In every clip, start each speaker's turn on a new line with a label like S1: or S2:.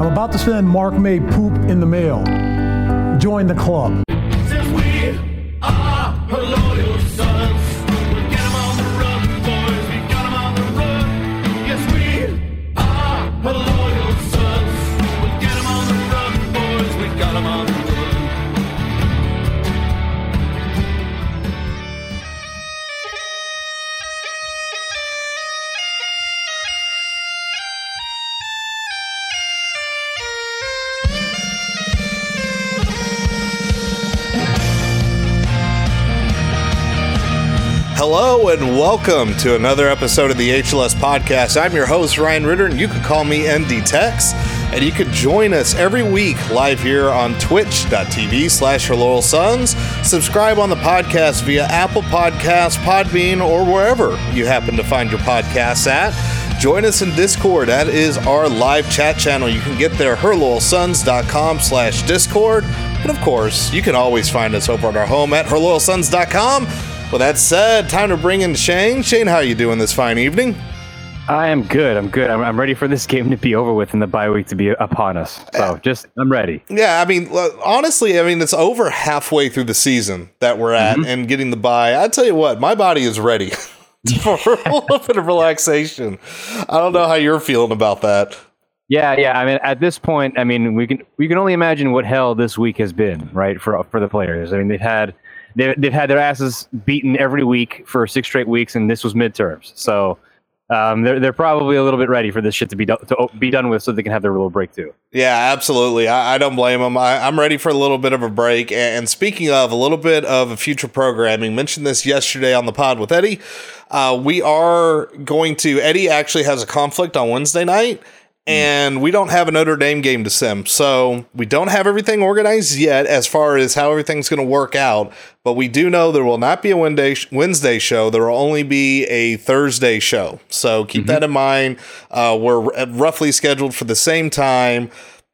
S1: I'm about to send Mark May poop in the mail. Join the club.
S2: Hello and welcome to another episode of the HLS Podcast. I'm your host, Ryan Ritter, and you can call me ND Tex. And you can join us every week live here on twitch.tv slash her loyal sons. Subscribe on the podcast via Apple Podcasts, Podbean, or wherever you happen to find your podcasts at. Join us in Discord. That is our live chat channel. You can get there herloyalsons.com slash Discord. And of course, you can always find us over at our home at herloyalsons.com. With that said, time to bring in Shane. Shane, how are you doing this fine evening?
S3: I am good. I'm good. I'm, I'm ready for this game to be over with and the bye week to be upon us. So just, I'm ready.
S2: Yeah, I mean, honestly, I mean, it's over halfway through the season that we're at mm-hmm. and getting the bye. I tell you what, my body is ready for a little bit of relaxation. I don't know how you're feeling about that.
S3: Yeah, yeah. I mean, at this point, I mean, we can we can only imagine what hell this week has been, right? For for the players. I mean, they've had they they've had their asses beaten every week for six straight weeks, and this was midterms. So um, they're they're probably a little bit ready for this shit to be do- to be done with, so they can have their little break too.
S2: Yeah, absolutely. I, I don't blame them. I, I'm ready for a little bit of a break. And, and speaking of a little bit of a future programming, mentioned this yesterday on the pod with Eddie. Uh, we are going to. Eddie actually has a conflict on Wednesday night. And we don't have a Notre Dame game to sim. So we don't have everything organized yet as far as how everything's going to work out. But we do know there will not be a Wednesday, Wednesday show. There will only be a Thursday show. So keep that in mind. Uh, we're roughly scheduled for the same time.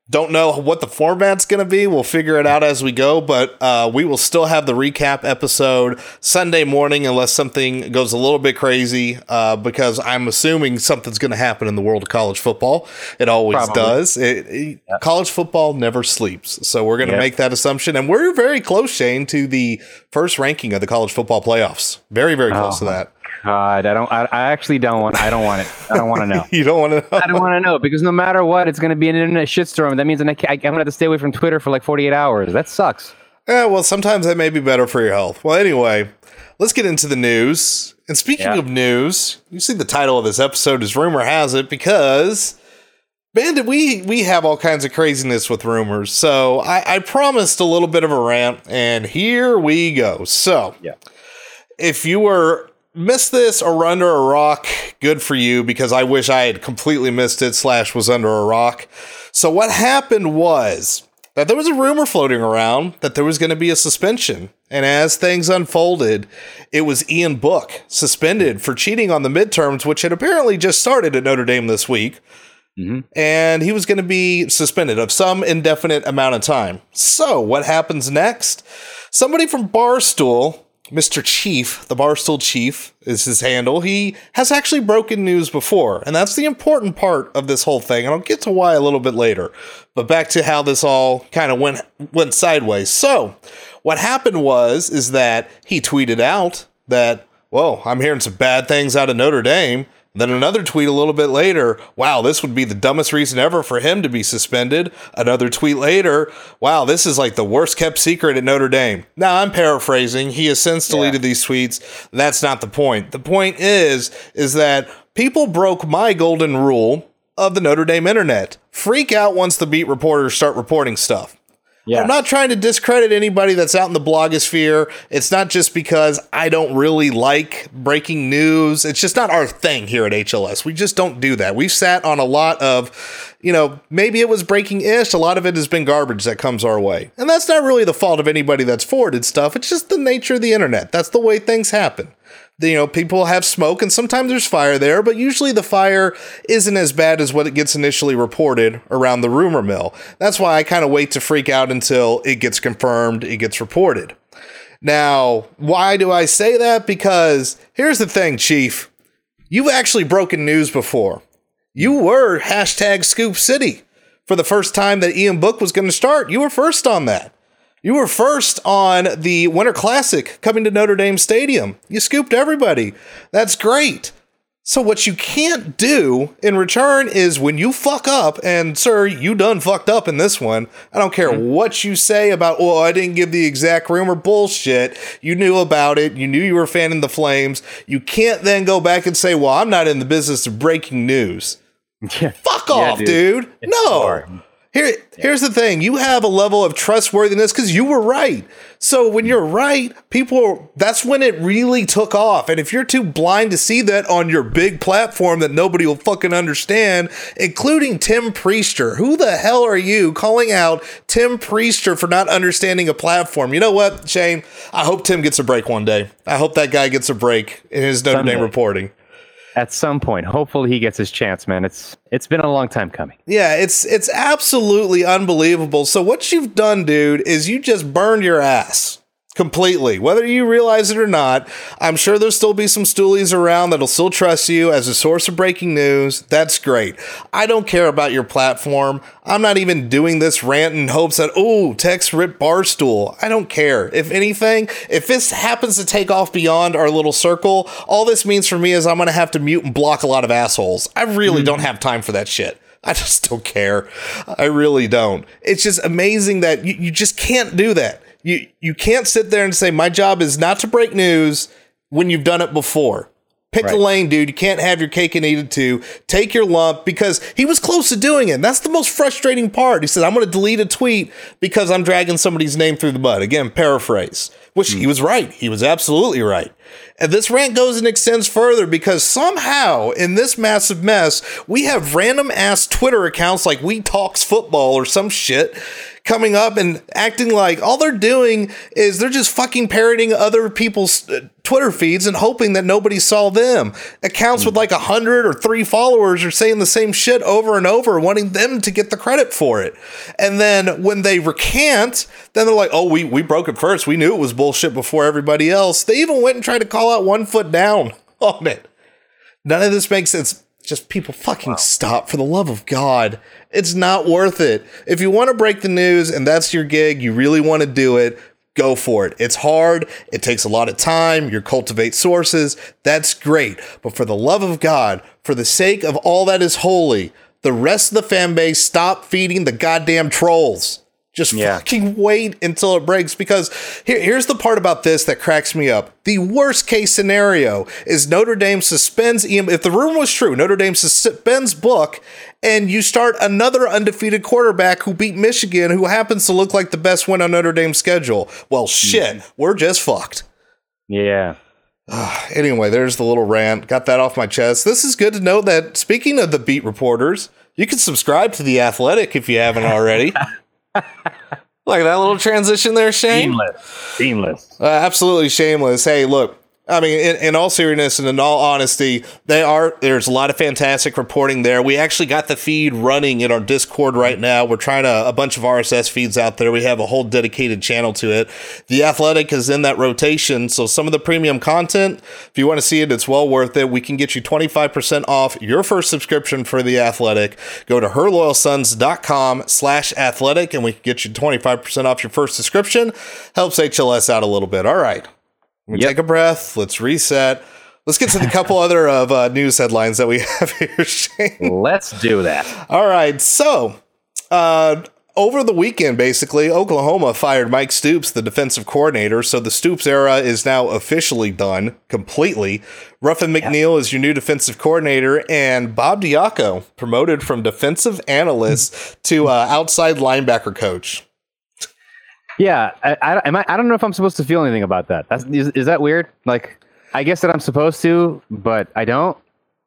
S2: Don't know what the format's going to be. We'll figure it out as we go, but uh, we will still have the recap episode Sunday morning unless something goes a little bit crazy uh, because I'm assuming something's going to happen in the world of college football. It always
S3: Probably.
S2: does. It, it- College football never sleeps. So we're going to
S3: Yep.
S2: make that assumption. And we're very close, Shane, to the first ranking of the college football playoffs. Very, very close to
S3: Oh,
S2: that.
S3: God, I don't. I, I actually don't want. I don't want it. I don't want to know.
S2: You don't want to.
S3: I don't want to know because no matter what, it's going to be an internet shitstorm. That means I, I'm going to have to stay away from Twitter for like 48 hours. That sucks.
S2: Yeah, well, sometimes that may be better for your health. Well, anyway, let's get into the news. And speaking
S3: Yeah.
S2: of news, you see the title of this episode is "Rumor Has It" because man, did we we have all kinds of craziness with rumors. So I, I promised a little bit of a rant, and here we go. So
S3: Yeah.
S2: if you were missed this or were under a rock, good for you because I wish I had completely missed it slash was under a rock. So what happened was that there was a rumor floating around that there was going to be a suspension. And as things unfolded, it was Ian Book suspended for cheating on the midterms, which had apparently just started at Notre Dame this week. Mm-hmm. And he was going to be suspended of some indefinite amount of time. So, what happens next? Somebody from Barstool, Mr. Chief, the Barstool Chief is his handle. He has actually broken news before, and that's the important part of this whole thing. And I'll get to why a little bit later. But back to how this all kind of went went sideways. So, what happened was is that he tweeted out that, "Whoa, I'm hearing some bad things out of Notre Dame." Then another tweet a little bit later, wow, this would be the dumbest reason ever for him to be suspended. Another tweet later, wow, this is like the worst kept secret at Notre Dame. Now, I'm paraphrasing. He has since deleted these tweets. That's not the point. The point is, is that people broke my golden rule of the Notre Dame internet. Freak out once the beat reporters start reporting stuff.
S3: Yeah.
S2: I'm not trying to discredit anybody that's out in the blogosphere. It's not just because I don't really like breaking news. It's just not our thing here at HLS. We just don't do that. We've sat on a lot of, you know, maybe it was breaking ish. A lot of it has been garbage that comes our way. And that's not really the fault of anybody that's forwarded stuff. It's just the nature of the internet. That's the way things happen you know, people have smoke and sometimes there's fire there, but usually the fire isn't as bad as what it gets initially reported around the rumor mill. That's why I kind of wait to freak out until it gets confirmed, it gets reported. Now, why do I say that? Because here's the thing, Chief. You've actually broken news before. You were hashtag Scoop City for the first time that Ian Book was going to start. You were first on that. You were first on the Winter Classic coming to Notre Dame Stadium. You scooped everybody. That's great. So what you can't do in return is when you fuck up, and sir, you done fucked up in this one. I don't care mm-hmm. what you say about, well, I didn't give the exact rumor bullshit. You knew about it. You knew you were fanning the flames. You can't then go back and say, well, I'm not in the business of breaking news.
S3: Yeah.
S2: Fuck
S3: Yeah,
S2: off,
S3: dude.
S2: dude. No.
S3: hard.
S2: Here, here's the thing. You have a level of trustworthiness because you were right. So when you're right, people that's when it really took off. And if you're too blind to see that on your big platform that nobody will fucking understand, including Tim Prister, who the hell are you calling out Tim Prister for not understanding a platform? You know what, Shane? I hope Tim gets a break one day. I hope that guy gets a break in his Notre Dame reporting.
S3: At some point, hopefully he gets his chance, man. It's it's been a long time coming.
S2: Yeah, it's it's absolutely unbelievable. So what you've done, dude, is you just burned your ass completely. Whether you realize it or not, I'm sure there'll still be some stoolies around that'll still trust you as a source of breaking news. That's great. I don't care about your platform. I'm not even doing this rant in hopes that, oh, Tex rip Barstool. I don't care. If anything, if this happens to take off beyond our little circle, all this means for me is I'm going to have to mute and block a lot of assholes. I really don't have time for that shit. I just don't care. I really don't. It's just amazing that you, you just can't do that. You you can't sit there and say my job is not to break news when you've done it before. Pick a lane, dude. You can't have your cake and eat it too. Take your lump because he was close to doing it. That's the most frustrating part. He said, I'm going to delete a tweet because I'm dragging somebody's name through the mud. Again, paraphrase, which he was right. He was absolutely right. And this rant goes and extends further because somehow in this massive mess, we have random ass Twitter accounts like We Talks Football or some shit coming up and acting like all they're doing is they're just fucking parroting other people's uh, Twitter feeds and hoping that nobody saw them. Accounts with like a hundred or three followers are saying the same shit over and over, wanting them to get the credit for it. And then when they recant, then they're like, "Oh, we we broke it first. We knew it was bullshit before everybody else." They even went and tried to call out one foot down on it. None of this makes sense. Just people fucking stop for the love of God. It's not worth it. If you want to break the news and that's your gig, you really want to do it, go for it. It's hard. It takes a lot of time. You cultivate sources. That's great. But for the love of God, for the sake of all that is holy, the rest of the fan base stop feeding the goddamn trolls. Just
S3: Yeah.
S2: fucking wait until it breaks because here, here's the part about this that cracks me up. The worst case scenario is Notre Dame suspends Ian. If the rumor was true, Notre Dame suspends Book, and you start another undefeated quarterback who beat Michigan, who happens to look like the best win on Notre Dame's schedule. Well, hmm. shit, we're just fucked.
S3: Yeah.
S2: Anyway, there's the little rant. Got that off my chest. This is good to know that speaking of the beat reporters, you can subscribe to The Athletic if you haven't already. like that little transition there, Shane?
S3: Seamless. Seamless.
S2: Uh, absolutely shameless. Hey, look. I mean, in, in all seriousness and in all honesty, they are. There's a lot of fantastic reporting there. We actually got the feed running in our Discord right now. We're trying to a bunch of RSS feeds out there. We have a whole dedicated channel to it. The Athletic is in that rotation, so some of the premium content, if you want to see it, it's well worth it. We can get you 25% off your first subscription for The Athletic. Go to herloyalsons.com slash athletic, and we can get you 25% off your first subscription. Helps HLS out a little bit. All right. Let me
S3: Yep.
S2: take a breath. Let's reset. Let's get to the couple other of uh, news headlines that we have here, Shane.
S3: Let's do that.
S2: All right. So, uh, over the weekend, basically, Oklahoma fired Mike Stoops, the defensive coordinator. So the Stoops era is now officially done completely. Ruffin McNeill is your new defensive coordinator, and Bob Diaco promoted from defensive analyst to uh, outside linebacker coach.
S3: Yeah. I, I, am I, I don't know if I'm supposed to feel anything about that. That's, is, is that weird? Like, I guess that I'm supposed to, but I don't.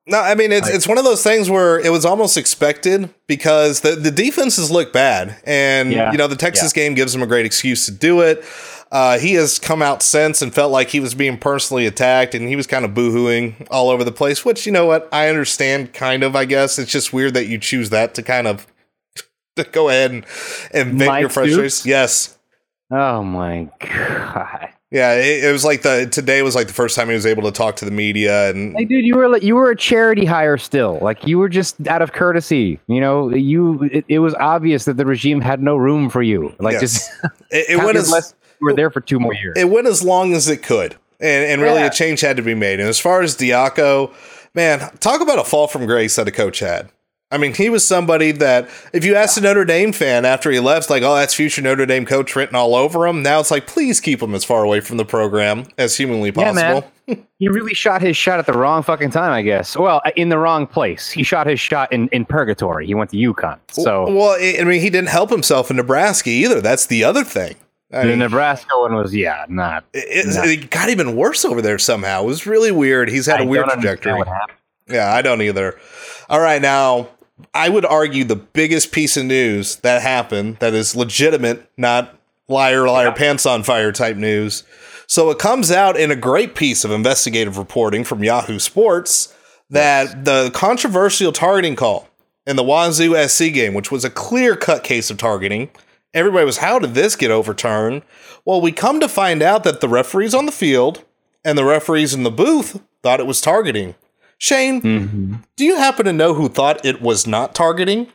S2: No, I mean it's it's one of those things where it was almost expected because the the defenses look bad, and
S3: Yeah.
S2: you know the Texas game gives him a great excuse to do it. Uh, he has come out since and felt like he was being personally attacked, and he was kind of boohooing all over the place. Which you know what I understand, kind of. I guess it's just weird that you choose that to kind of to go ahead and and vent
S3: Mike
S2: your frustrations. Yes,
S3: Oh my God.
S2: Yeah, it, it was like the today was like the first time he was able to talk to the media, and
S3: Like, dude, you were like, you were a charity hire still. Like, you were just out of courtesy. You know, you it, it was obvious that the regime had no room for you. Like,
S2: Yes.
S3: just
S2: it, it went as
S3: blessings. you were there for two more years.
S2: it went as long as it could, and and really
S3: Yeah.
S2: a change had to be made. And as far as Diaco, man, talk about a fall from grace that a coach had. I mean, he was somebody that if you asked a Notre Dame fan after he left, like, oh, that's future Notre Dame coach written all over him. Now it's like, please keep him as far away from the program as humanly
S3: Yeah,
S2: possible.
S3: man. he really shot his shot at the wrong fucking time, I guess. Well, in the wrong place. He shot his shot in, in purgatory. He went to UConn. So
S2: well, I I mean, he didn't help himself in Nebraska either. That's the other thing. I
S3: the
S2: mean,
S3: Nebraska one was, yeah, not.
S2: it, it- it got even worse over there somehow. It was really weird. He's had a
S3: I
S2: weird
S3: don't
S2: trajectory. Yeah, I don't either. All right, now I would argue the biggest piece of news that happened that is legitimate, not liar, liar, pants on fire type news. So it comes out in a great piece of investigative reporting from Yahoo Sports that the controversial targeting call in the Wazzu SC game, which was a clear cut case of targeting, everybody was, how did this get overturned? Well, we come to find out that the referees on the field and the referees in the booth thought it was targeting. Shane, do you happen to know who thought it was not targeting?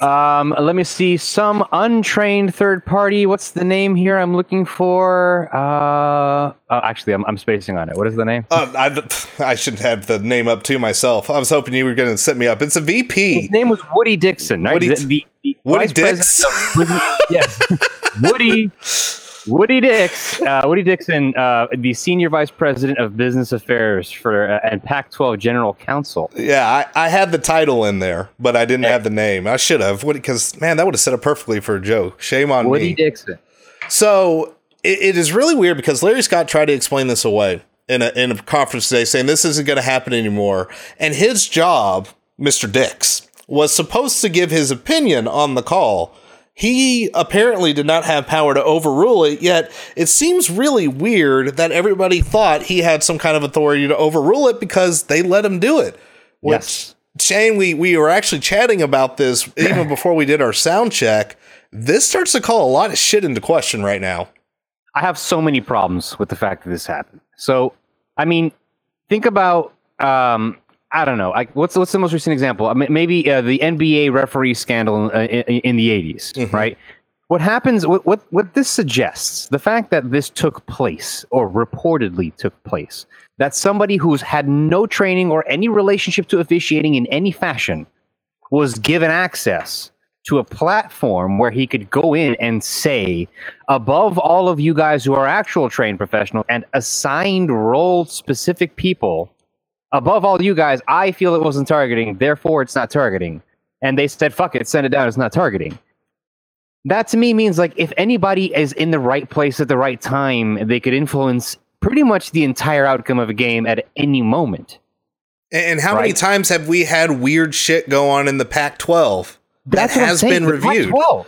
S3: Um, let me see. Some untrained third party. What's the name here? I'm looking for. Uh, oh, actually, I'm, I'm spacing on it. What is the name?
S2: Uh, I, I should have the name up too myself. I was hoping you were going to set me up. It's a VP.
S3: His name was Woody Dixon. Right?
S2: Woody-
S3: The- the, the
S2: Woody
S3: vice
S2: Dix?
S3: of- yes, Woody. Woody Dix, uh, Woody Dixon, uh, the senior vice president of business affairs for uh, and Pac-12 general counsel.
S2: Yeah, I, I had the title in there, but I didn't have the name. I should have, because man, that would have set up perfectly for a joke. Shame on
S3: Woody
S2: me.
S3: Woody Dixon.
S2: So it, it is really weird because Larry Scott tried to explain this away in a in a conference today, saying this isn't going to happen anymore. And his job, Mr. Dix, was supposed to give his opinion on the call. He apparently did not have power to overrule it, yet it seems really weird that everybody thought he had some kind of authority to overrule it because they let him do it. Which
S3: Yes.
S2: Shane, we we were actually chatting about this even before we did our sound check. This starts to call a lot of shit into question right now.
S3: I have so many problems with the fact that this happened. So, I mean, think about um, I don't know. Like, what's what's the most recent example? I mean, maybe uh, the NBA referee scandal uh, in, in the 80s, right? What happens? What, what what this suggests? The fact that this took place or reportedly took place, that somebody who's had no training or any relationship to officiating in any fashion was given access to a platform where he could go in and say, above all of you guys who are actual trained professionals and assigned role specific people, above all you guys, I feel it wasn't targeting, therefore it's not targeting. And they said, fuck it, send it down, it's not targeting. That to me means like if anybody is in the right place at the right time, they could influence pretty much the entire outcome of a game at any moment.
S2: And, how many times have we had weird shit go on in the Pac-12 that
S3: That's what I'm
S2: has been reviewed?
S3: Pac-12,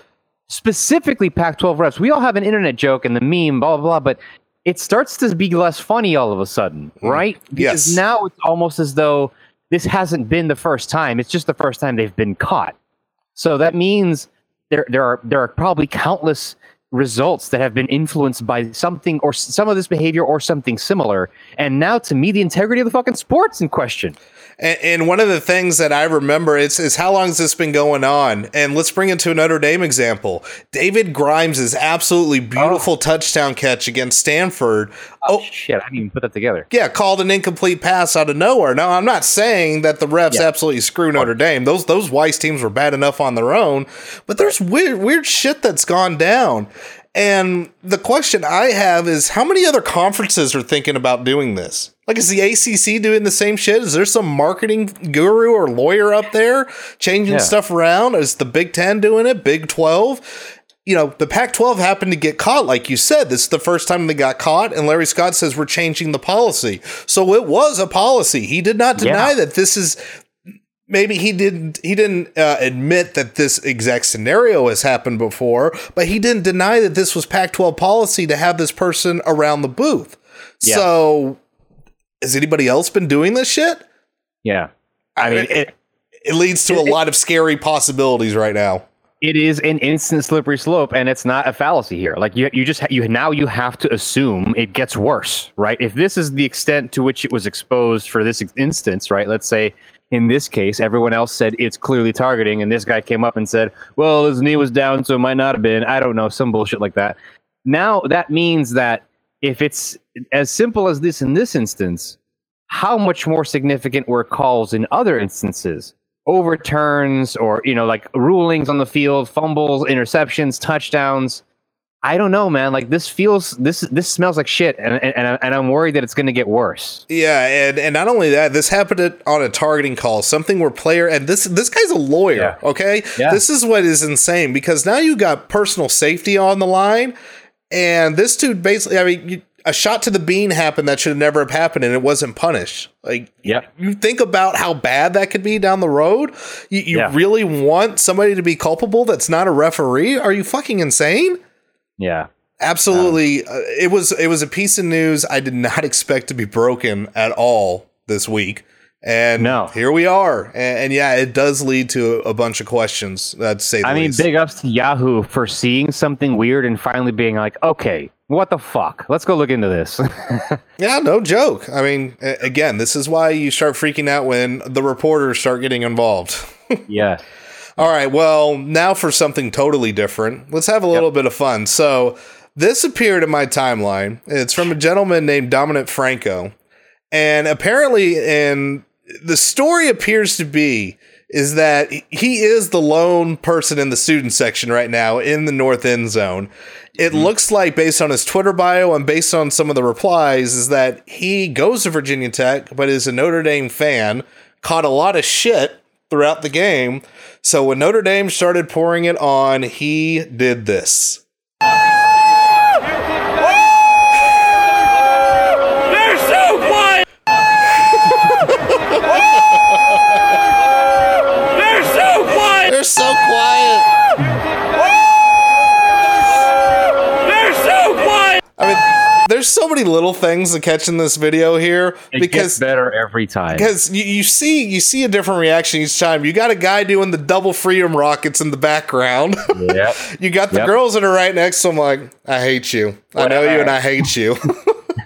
S3: specifically Pac-12 reps. We all have an internet joke and the meme, blah blah blah, but it starts to be less funny all of a sudden, right? Because
S2: Mm. Yes.
S3: now it's almost as though this hasn't been the first time. It's just the first time they've been caught. So that means there there are there are probably countless results that have been influenced by something or some of this behavior or something similar. And now to me, the integrity of the fucking sports in question.
S2: And, and one of the things that I remember is, is how long has this been going on? And let's bring it to a Notre Dame example. David Grimes' absolutely oh. beautiful touchdown catch against Stanford. Oh.
S3: oh, Shit, I didn't even put that together.
S2: yeah, called an incomplete pass out of nowhere. Now, I'm not saying that the refs
S3: Yeah.
S2: absolutely screw Notre Dame. Those those Weis teams were bad enough on their own, but there's weird weird shit that's gone down. And the question I have is how many other conferences are thinking about doing this? Like, is the ACC doing the same shit? Is there some marketing guru or lawyer up there changing
S3: Yeah.
S2: stuff around? Is the Big Ten doing it? Big 12? You know, the Pac 12 happened to get caught, like you said. This is the first time they got caught, and Larry Scott says we're changing the policy. So it was a policy. He did not deny
S3: Yeah.
S2: that this is. Maybe he didn't. He didn't uh, admit that this exact scenario has happened before, but he didn't deny that this was Pac-12 policy to have this person around the booth.
S3: Yeah.
S2: So, has anybody else been doing this shit?
S3: Yeah. I mean, it,
S2: It leads to a lot of scary possibilities right now.
S3: It is an instant slippery slope and it's not a fallacy here. Like you, you just you now you have to assume it gets worse right? If this is the extent to which it was exposed for this instance right? Let's say in this case everyone else said it's clearly targeting and this guy came up and said well his knee was down so it might not have been. I don't know some bullshit like that. Now that means that if it's as simple as this in this instance how much more significant were calls in other instances overturns or you know like rulings on the field fumbles interceptions touchdowns i don't know man like this feels this this smells like shit and and, and, i'm worried that it's going to get worse
S2: Yeah, and, and not only that, this happened on a targeting call, something where player and this this guy's a lawyer,
S3: Yeah.
S2: okay?
S3: Yeah.
S2: This is what is insane because now you got personal safety on the line, and this dude basically, I mean, you, a shot to the bean happened that should never have happened, and it wasn't punished. Like,
S3: Yep.
S2: you think about how bad that could be down the road. You, you
S3: Yeah.
S2: really want somebody to be culpable that's not a referee? Are you fucking insane?
S3: yeah
S2: Absolutely, uh, it was it was a piece of news I did not expect to be broken at all this week, and
S3: No.
S2: here we are. And, and yeah, it does lead to a bunch of questions. That say the
S3: i mean big ups to yahoo for seeing something weird and finally being like okay what the fuck let's go look into this
S2: yeah, no joke. I mean, again, this is why you start freaking out when the reporters start getting involved.
S3: yeah
S2: All right, well, now for something totally different. Let's have a little bit of fun. So, this appeared in my timeline. It's from a gentleman named Dominic Franco. And apparently, in the story appears to be is that he is the lone person in the student section right now in the north end zone. It mm-hmm. looks like, based on his Twitter bio and based on some of the replies, is that he goes to Virginia Tech, but is a Notre Dame fan, caught a lot of shit throughout the game. So when Notre Dame started pouring it on, he did this. Many little things to catch in this video here
S3: it
S2: because
S3: gets better every time
S2: because you, you see you see a different reaction each time. You got a guy doing the double freedom rockets in the background.
S3: yeah
S2: you got the
S3: Yep.
S2: girls that are right next to him like, I hate you. I know you and I hate you.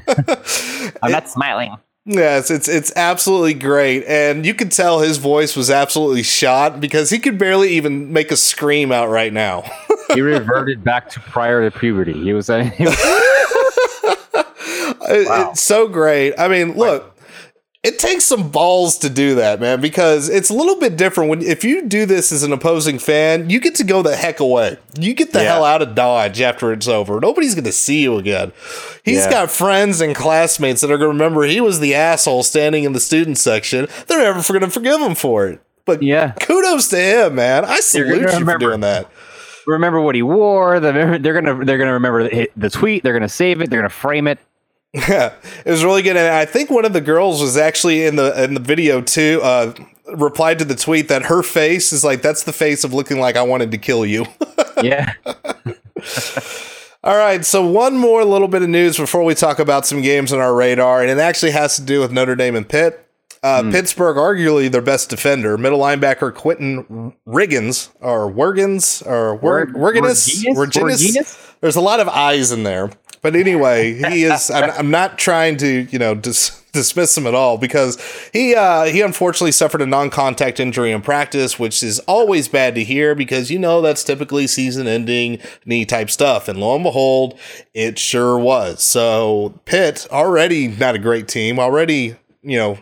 S4: I'm not smiling.
S2: Yes, it's it's absolutely great, and you could tell his voice was absolutely shot because he could barely even make a scream out right now.
S3: he reverted back to prior to puberty he was, uh, he was Uh,
S2: it- It's so great. I mean, look, it takes some balls to do that, man, because it's a little bit different when if you do this as an opposing fan, you get to go the heck away. You get the
S3: Yeah.
S2: hell out of Dodge after it's over. Nobody's going to see you again. He's
S3: Yeah.
S2: got friends and classmates that are going to remember he was the asshole standing in the student section. They're never going to forgive him for it. But
S3: Yeah.
S2: kudos to him, man. I salute you for doing that.
S3: remember what he wore. They're gonna they're gonna remember the, the tweet. They're gonna save it. They're gonna frame it.
S2: Yeah, it was really good, and I think one of the girls was actually in the in the video too. Uh, replied to the tweet that her face is like that's the face of looking like I wanted to kill you.
S3: Yeah,
S2: All right, so one more little bit of news before we talk about some games on our radar, and it actually has to do with Notre Dame and Pitt. Uh, Pittsburgh, arguably their best defender, middle linebacker Quintin Riggins or Wergens or Wer-
S3: Wer-
S2: Wergenis.
S3: Wergenis?
S2: Wergenis?
S3: Wergenis?
S2: There's a lot of eyes in there, but anyway, he is. I'm, I'm not trying to you know dis- dismiss him at all because he uh, he unfortunately suffered a non-contact injury in practice, which is always bad to hear because you know that's typically season-ending knee type stuff, and lo and behold, it sure was. So Pitt already not a great team, already you know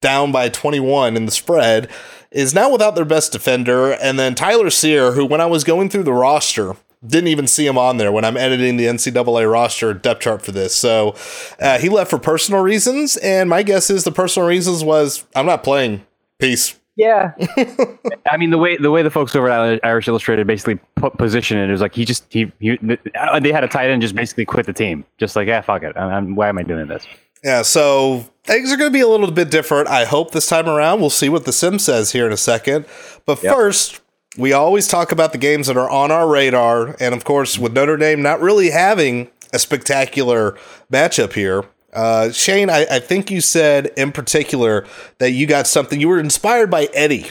S2: down by 21 in the spread, is now without their best defender. And then Tyler Sear, who when I was going through the roster, didn't even see him on there when I'm editing the NCAA roster depth chart for this. So uh, he left for personal reasons. And my guess is the personal reasons was I'm not playing. Peace.
S3: yeah. I mean the way the way the folks over at Irish Illustrated basically put position it, it was like he just he, he uh, they had a tight end just basically quit the team, just like yeah fuck it. I'm, I'm- why am I doing this?
S2: Yeah, so things are going to be a little bit different. I hope this time around. We'll see what the sim says here in a second. But
S3: Yep.
S2: first, we always talk about the games that are on our radar. And of course, with Notre Dame not really having a spectacular matchup here, uh, Shane, I, I think you said in particular that you got something, you were inspired by Eddie.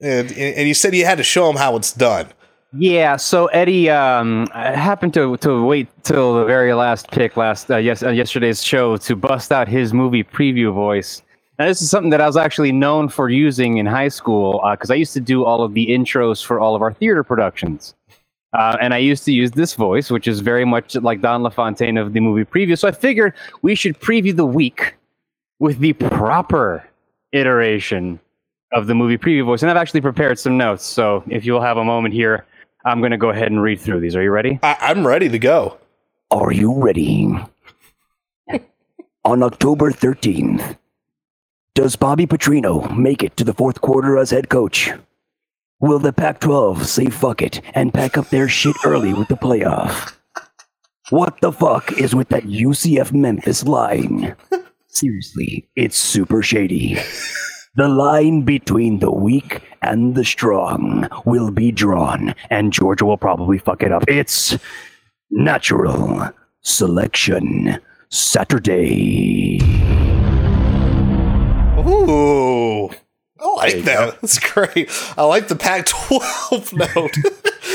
S2: And, and you said you had to show him how it's done.
S3: Yeah, so Eddie um, happened to, to wait till the very last pick last uh, yes uh, yesterday's show to bust out his movie preview voice. Now this is something that I was actually known for using in high school because I used to do all of the intros for all of our theater productions, uh, and I used to use this voice, which is very much like Don LaFontaine of the movie preview. So I figured we should preview the week with the proper iteration of the movie preview voice, and I've actually prepared some notes. So if you'll have a moment here. I'm going to go ahead and read through these. Are you ready?
S2: I, I'm ready to go.
S5: Are you ready? On October 13th, does Bobby Petrino make it to the fourth quarter as head coach? Will the Pac 12 say fuck it and pack up their shit early with the playoff? What the fuck is with that UCF Memphis line? Seriously, it's super shady. The line between the weak and the strong will be drawn, and Georgia will probably fuck it up. It's natural selection Saturday.
S2: Ooh. I like that. That's great. I like the Pac 12 note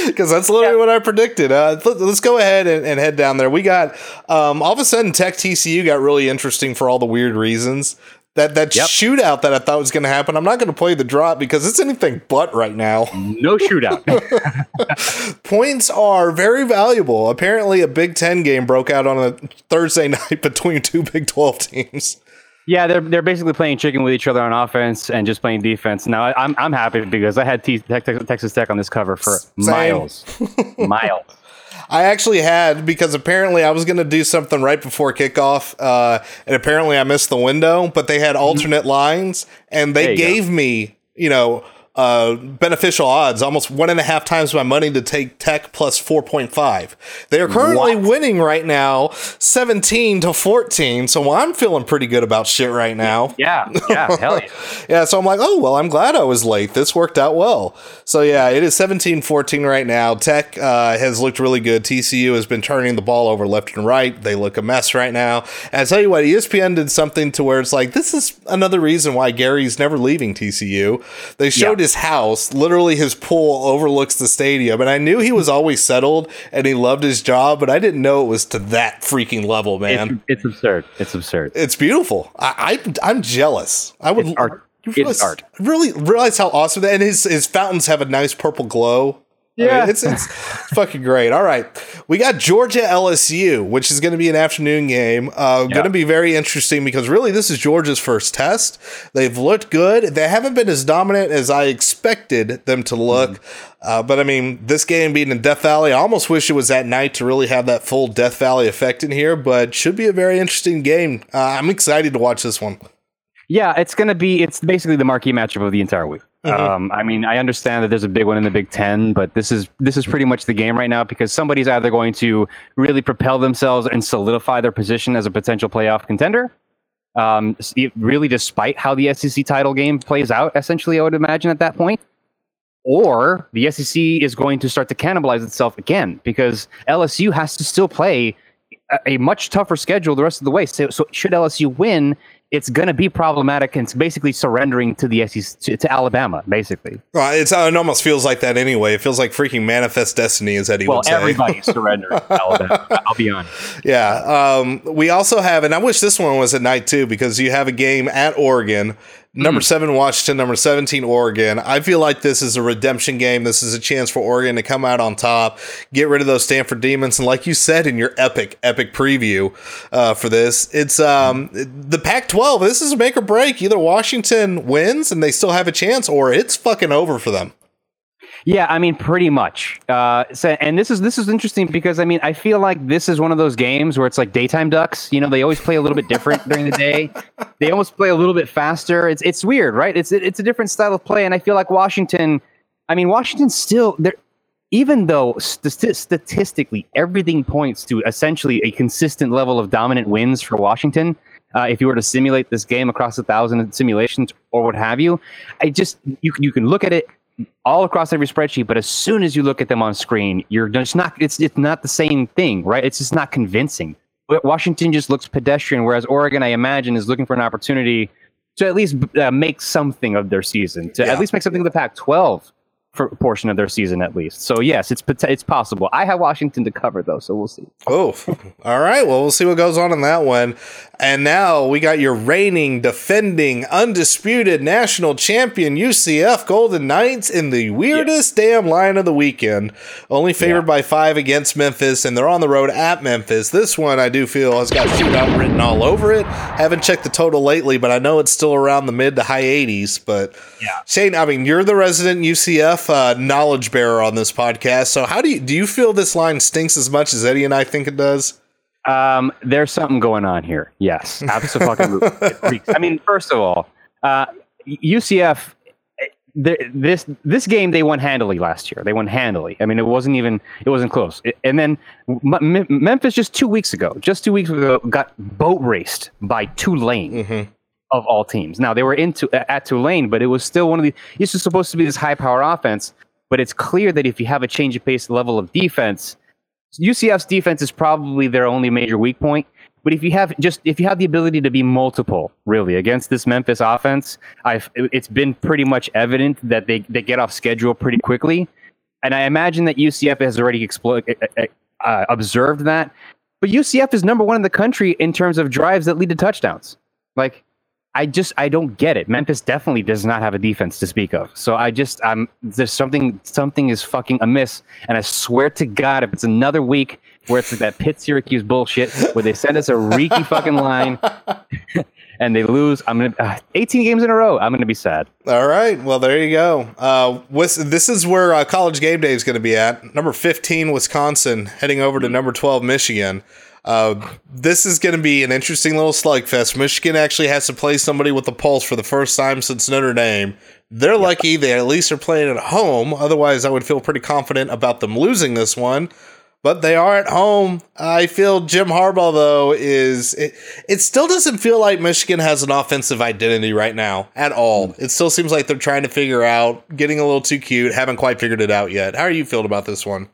S2: because that's literally what I predicted. Uh, let- let's go ahead and, and head down there. We got, um, all of a sudden, Tech TCU got really interesting for all the weird reasons. That, that
S3: Yep.
S2: shootout that I thought was going to happen, I'm not going to play the drop because it's anything but right now.
S3: No shootout.
S2: Points are very valuable. Apparently, a Big Ten game broke out on a Thursday night between two Big 12 teams.
S3: Yeah, they're they're basically playing chicken with each other on offense and just playing defense. Now I, I'm I'm happy because I had T- Texas Tech on this cover for
S2: Same.
S3: miles, miles.
S2: I actually had because apparently I was going to do something right before kickoff, uh, and apparently I missed the window. But they had alternate lines, and they
S3: you go.
S2: gave me, you know, uh, beneficial odds, almost one and a half times my money to take Tech plus four point five. They are currently winning right now, seventeen to fourteen. So I'm feeling pretty good about shit right now.
S3: Yeah, yeah, hell yeah.
S2: Yeah, so I'm like, oh, well, I'm glad I was late. This worked out well. So, yeah, it is 17 14 right now. Tech uh, has looked really good. TCU has been turning the ball over left and right. They look a mess right now. And I tell you what, ESPN did something to where it's like, this is another reason why Gary's never leaving TCU. They showed
S3: Yeah.
S2: His house, literally, his pool overlooks the stadium. And I knew he was always settled and he loved his job, but I didn't know it was to that freaking level, man.
S3: It's, it's absurd. It's absurd.
S2: It's beautiful. I, I I'm jealous. I would
S3: It's art.
S2: you
S3: It's art.
S2: Really realize how awesome that and his his fountains have a nice purple glow. I mean,
S3: Yeah.
S2: it's it's fucking great. All right, we got Georgia LSU, which is going to be an afternoon game. Uh, Going to be very interesting because really this is Georgia's first test. They've looked good. They haven't been as dominant as I expected them to look.
S3: Mm-hmm.
S2: Uh, but I mean, this game being in Death Valley, I almost wish it was at night to really have that full Death Valley effect in here. But should be a very interesting game. Uh, I'm excited to watch this one.
S3: Yeah, it's going to be. It's basically the marquee matchup of the entire week. Um, I mean, I understand that there's a big one in the Big Ten, but this is this is pretty much the game right now because somebody's either going to really propel themselves and solidify their position as a potential playoff contender. Um, really, despite how the SEC title game plays out, essentially, I would imagine at that point, or the SEC is going to start to cannibalize itself again because LSU has to still play a, a much tougher schedule the rest of the way. So, so should LSU win, it's going to be problematic and it's basically surrendering to the SEC to, to Alabama, basically.
S2: Well, it's, it almost feels like that anyway. It feels like freaking manifest destiny, as Eddie
S3: Well,
S2: would say.
S3: everybody's surrendering to Alabama. I'll be honest.
S2: Yeah. Um, we also have, and I wish this one was at night too, because you have a game at Oregon, number seven Washington, number 17 Oregon. I feel like this is a redemption game. This is a chance for Oregon to come out on top, get rid of those Stanford demons. And like you said in your epic, epic preview uh, for this, it's um, the Pac 12. This is a make or break. Either Washington wins and they still have a chance, or it's fucking over for them.
S3: Yeah, I mean, pretty much. Uh, so, and this is this is interesting because I mean, I feel like this is one of those games where it's like daytime ducks. You know, they always play a little bit different during the day. They almost play a little bit faster. It's it's weird, right? It's it's a different style of play, and I feel like Washington. I mean, Washington still there. Even though st- statistically everything points to essentially a consistent level of dominant wins for Washington, uh, if you were to simulate this game across a thousand simulations or what have you, I just you you can look at it all across every spreadsheet, but as soon as you look at them on screen, you're just not. It's it's not the same thing, right? It's just not convincing. But Washington just looks pedestrian, whereas Oregon, I imagine, is looking for an opportunity to at least uh, make something of their season, to
S2: Yeah.
S3: at least make something of the Pac-12. For a portion of their season at least. So yes, it's it's possible. I have Washington to cover though, so we'll see.
S2: Oh, all right. Well, we'll see what goes on in that one. And now we got your reigning, defending, undisputed national champion UCF Golden Knights in the weirdest damn line of the weekend. Only favored by five against Memphis, and they're on the road at Memphis. This one I do feel has got shootout written all over it. Haven't checked the total lately, but I know it's still around the mid to high 80s. But
S3: Yeah.
S2: Shane, I mean, you're the resident UCF uh, knowledge bearer on this podcast. So how do you do you feel this line stinks as much as Eddie and I think it does?
S3: Um, there's something going on here. Yes, absolutely. I mean, first of all, uh, UCF. eh, This this game they won handily last year. They won handily. I mean, it wasn't even it wasn't close. And then Memphis just two weeks ago, just two weeks ago, got boat raced by Tulane of all teams. Now they were into at Tulane, but it was still one of the. This is supposed to be this high power offense, but it's clear that if you have a change of pace level of defense, UCF's defense is probably their only major weak point. But if you have just if you have the ability to be multiple, really against this Memphis offense, I've it's been pretty much evident that they they get off schedule pretty quickly, and I imagine that UCF has already explo- uh, observed that. But UCF is number one in the country in terms of drives that lead to touchdowns. Like I just I don't get it. Memphis definitely does not have a defense to speak of. So I just I'm there's something something is fucking amiss. And I swear to God, if it's another week where it's that Pitt Syracuse bullshit where they send us a reeky fucking line and they lose, I'm gonna uh, 18 games in a row. I'm gonna be sad.
S2: All right. Well, there you go. Uh, this is where uh, college game day is going to be at. Number 15, Wisconsin, heading over to number 12, Michigan. Uh, this is going to be an interesting little slugfest. Michigan actually has to play somebody with a pulse for the first time since Notre Dame. They're lucky they at least are playing at home. Otherwise, I would feel pretty confident about them losing this one. But they are at home. I feel Jim Harbaugh though is it, it still doesn't feel like Michigan has an offensive identity right now at all. It still seems like they're trying to figure out, getting a little too cute, haven't quite figured it out yet. How are you feeling about this one?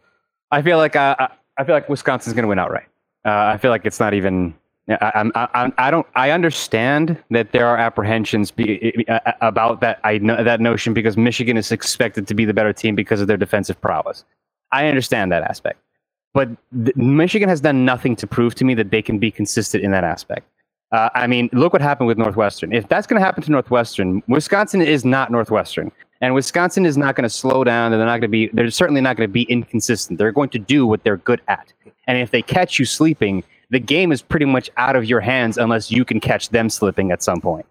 S3: I feel like uh, I I feel like Wisconsin's gonna win outright. Uh, I feel like it's not even. I, I, I, don't. I understand that there are apprehensions be, about that. I know that notion because Michigan is expected to be the better team because of their defensive prowess. I understand that aspect, but th- Michigan has done nothing to prove to me that they can be consistent in that aspect. Uh, I mean, look what happened with Northwestern. If that's going to happen to Northwestern, Wisconsin is not Northwestern, and Wisconsin is not going to slow down. And they're not going to be. They're certainly not going to be inconsistent. They're going to do what they're good at. And if they catch you sleeping, the game is pretty much out of your hands unless you can catch them slipping at some point.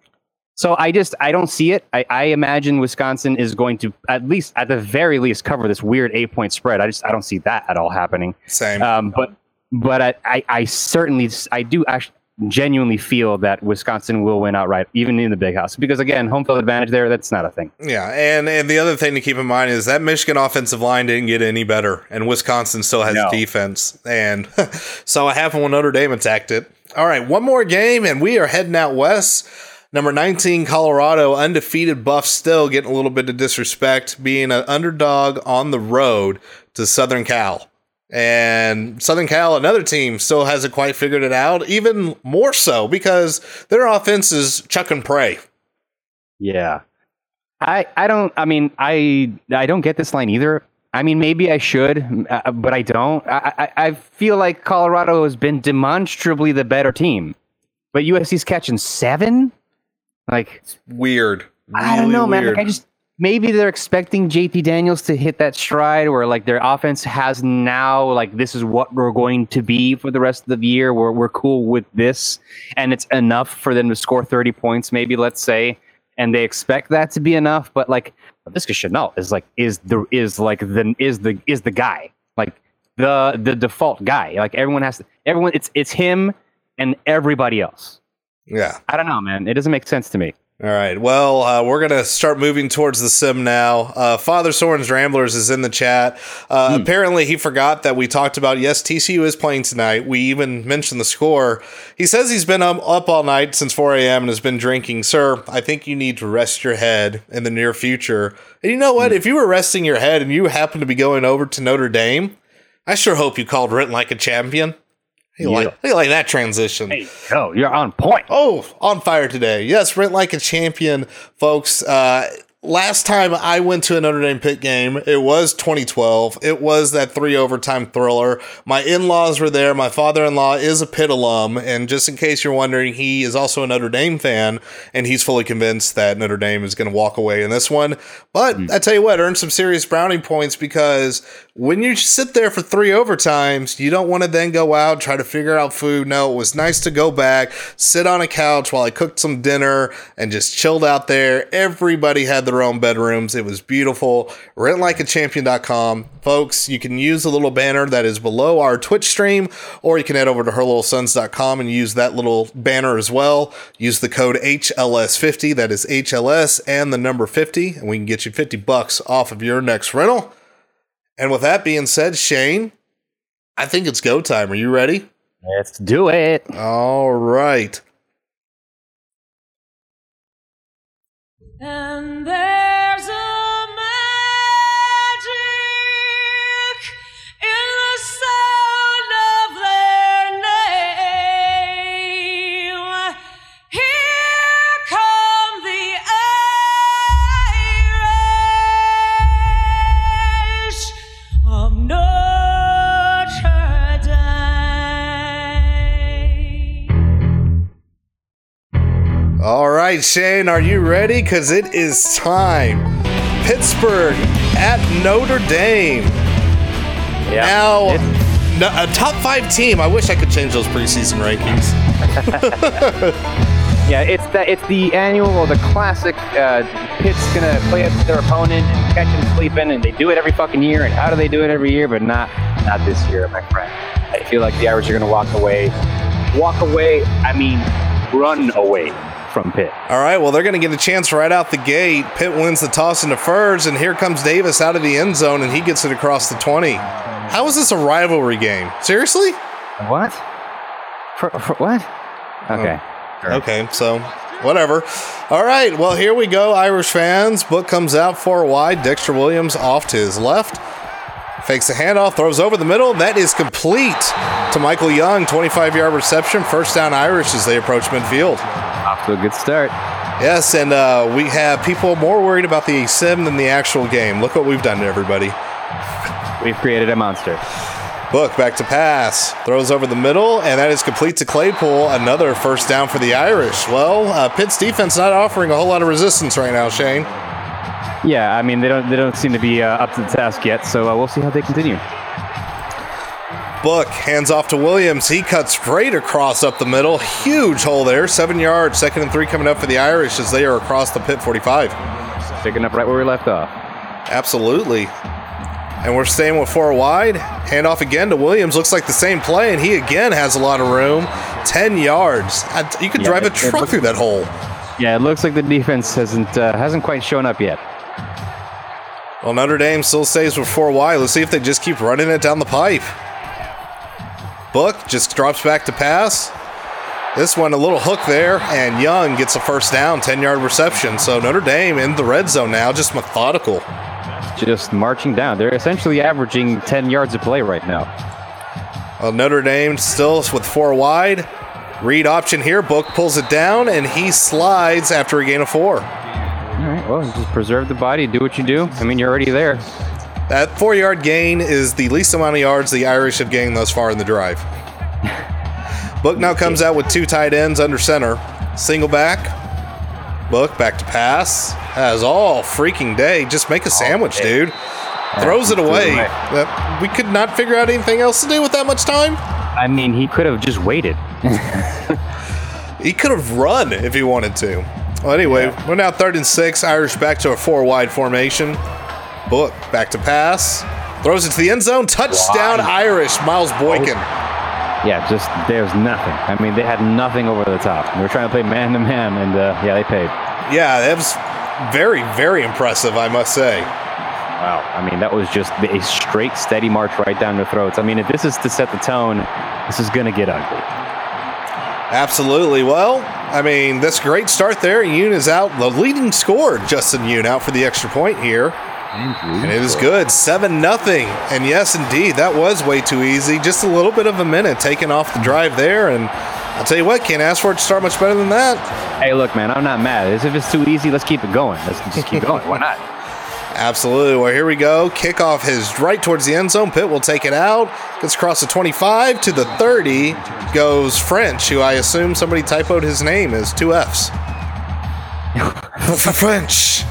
S3: So I just I don't see it. I, I imagine Wisconsin is going to at least at the very least cover this weird eight point spread. I just I don't see that at all happening.
S2: Same.
S3: Um, but but I, I, I certainly I do actually genuinely feel that Wisconsin will win outright, even in the big house. Because again, home field advantage there, that's not a thing.
S2: Yeah, and and the other thing to keep in mind is that Michigan offensive line didn't get any better, and Wisconsin still has
S3: No.
S2: defense, and so I happened when Notre Dame attacked it. All right, one more game, and we are heading out west. Number 19, Colorado, undefeated Buff still getting a little bit of disrespect, being an underdog on the road to Southern Cal. And Southern Cal, another team, still hasn't quite figured it out, even more so because their offense is chuck and pray.
S3: Yeah. I I don't I mean I I don't get this line either. I mean maybe I should, uh, but I don't. I, I I feel like Colorado has been demonstrably the better team, but USC's catching seven. Like it's
S2: Weird.
S3: I don't
S2: Really
S3: know, man.
S2: weird.
S3: Like, I just maybe they're expecting JT Daniels to hit that stride where like their offense has now like this is what we're going to be for the rest of the year. We're we're cool with this, and it's enough for them to score thirty points, maybe let's say, and they expect that to be enough. But like Visca Shenault is like is the is like the is the is the guy like the the default guy. Like everyone has to everyone it's it's him and everybody else.
S2: Yeah.
S3: I don't know, man. It doesn't make sense to me.
S2: All right. Well, uh, we're going to start moving towards the sim now. Uh, Father Soren's Ramblers is in the chat. Uh, Apparently, he forgot that we talked about, yes, TCU is playing tonight. We even mentioned the score. He says he's been um, up all night since 4 a.m. and has been drinking. Sir, I think you need to rest your head in the near future. And you know what? If you were resting your head and you happen to be going over to Notre Dame, I sure hope you called Renton like a champion. You
S3: Yeah.
S2: like, you like that transition.
S3: Hey, yo, you're on point.
S2: Oh, on fire today. Yes, rent like a champion, folks. Uh, last time I went to a Notre Dame Pitt game, it was 2012. It was that three overtime thriller. My in laws were there. My father in law is a Pitt alum. And just in case you're wondering, he is also a Notre Dame fan. And he's fully convinced that Notre Dame is going to walk away in this one. But hmm. I tell you what, earn some serious brownie points because when you sit there for three overtimes, you don't want to then go out, try to figure out food. No, it was nice to go back, sit on a couch while I cooked some dinner and just chilled out there. Everybody had their own bedrooms. It was beautiful. Rentlikeachampion.com. Folks, you can use the little banner that is below our Twitch stream, or you can head over to herloyalsons.com and use that little banner as well. Use the code HLS50, that is HLS and the number 50, and we can get you 50 bucks off of your next rental. And with that being said, Shane, I think it's go time. Are you ready?
S3: Let's do it.
S2: All right.
S6: And there's
S2: right, Shane, are you ready? Because it is time. Pittsburgh at Notre Dame.
S3: Yeah.
S2: Now,
S3: It's-
S2: a top five team. I wish I could change those preseason rankings.
S3: Yeah, it's the it's the annual or the classic. Uh, Pitt's gonna play up their opponent and catch them sleeping, and they do it every fucking year. And how do they do it every year? But not not this year, my friend. I feel like the Irish are gonna walk away. Walk away. I mean, run away from Pitt.
S2: All right, well, they're going to get a chance right out the gate. Pitt wins the toss into Furs, and here comes Davis out of the end zone, and he gets it across the 20. How is this a rivalry game? Seriously?
S3: What? For, for what? Okay. Oh.
S2: Okay, so whatever. All right, well, here we go, Irish fans. Book comes out four wide. Dexter Williams off to his left. Fakes the handoff, throws over the middle. That is complete to Michael Young. 25 yard reception. First down Irish as they approach midfield.
S3: Off to a good start.
S2: Yes, and uh, we have people more worried about the sim than the actual game. Look what we've done to everybody.
S3: We've created a monster.
S2: Book back to pass, throws over the middle, and that is complete to Claypool. Another first down for the Irish. Well, uh, Pitt's defense not offering a whole lot of resistance right now, Shane.
S3: Yeah, I mean they don't they don't seem to be uh, up to the task yet, so uh, we'll see how they continue.
S2: Book hands off to Williams. He cuts straight across up the middle. Huge hole there. Seven yards. Second and three coming up for the Irish as they are across the Pitt 45.
S3: Picking up right where we left off.
S2: Absolutely. And we're staying with four wide. Hand off again to Williams. Looks like the same play, and he again has a lot of room. 10 yards. You could
S3: Yeah,
S2: drive a
S3: it- it
S2: truck
S3: looks-
S2: through that hole.
S3: Yeah, it looks like the defense hasn't uh, hasn't quite shown up yet.
S2: Well, Notre Dame still stays with four wide. Let's see if they just keep running it down the pipe. Book just drops back to pass. This one, a little hook there, and Young gets a first down, 10 yard reception. So Notre Dame in the red zone now, just methodical.
S3: Just marching down. They're essentially averaging 10 yards a play right now.
S2: Well, Notre Dame still with four wide. Read option here. Book pulls it down, and he slides after a gain of four.
S3: All right, well, just preserve the body, do what you do. I mean, you're already there.
S2: That four yard gain is the least amount of yards the Irish have gained thus far in the drive. Book now comes out with two tight ends under center. Single back. Book back to pass. Has all freaking day. Just make a sandwich, dude. Throws it away. we could not figure out anything else to do with that much time.
S3: I mean, he could have just waited.
S2: He could have run if he wanted to. Well, anyway, we're now third and six. Irish back to a four wide formation. Book back to pass. Throws it to the end zone. Touchdown, Irish. Miles Boykin.
S3: Yeah, just there's nothing. I mean, they had nothing over the top. They were trying to play man to man, and uh, yeah, they paid.
S2: Yeah, that was very, very impressive, I must say.
S3: Wow. I mean, that was just a straight, steady march right down their throats. I mean, if this is to set the tone, this is going to get ugly.
S2: Absolutely. Well, I mean, that's a great start there. Yoon is out. The leading scorer, Justin Yoon, out for the extra point here. And it is good. 7 nothing. And yes, indeed, that was way too easy. Just a little bit of a minute taken off the drive there. And I'll tell you what, can't ask for it to start much better than that.
S3: Hey, look, man, I'm not mad. If it's too easy, let's keep it going. Let's just keep going. Why not?
S2: Absolutely. Well, here we go. Kickoff is right towards the end zone. Pitt will take it out. Gets across the 25 to the 30. Goes French, who I assume somebody typoed his name as two F's. French.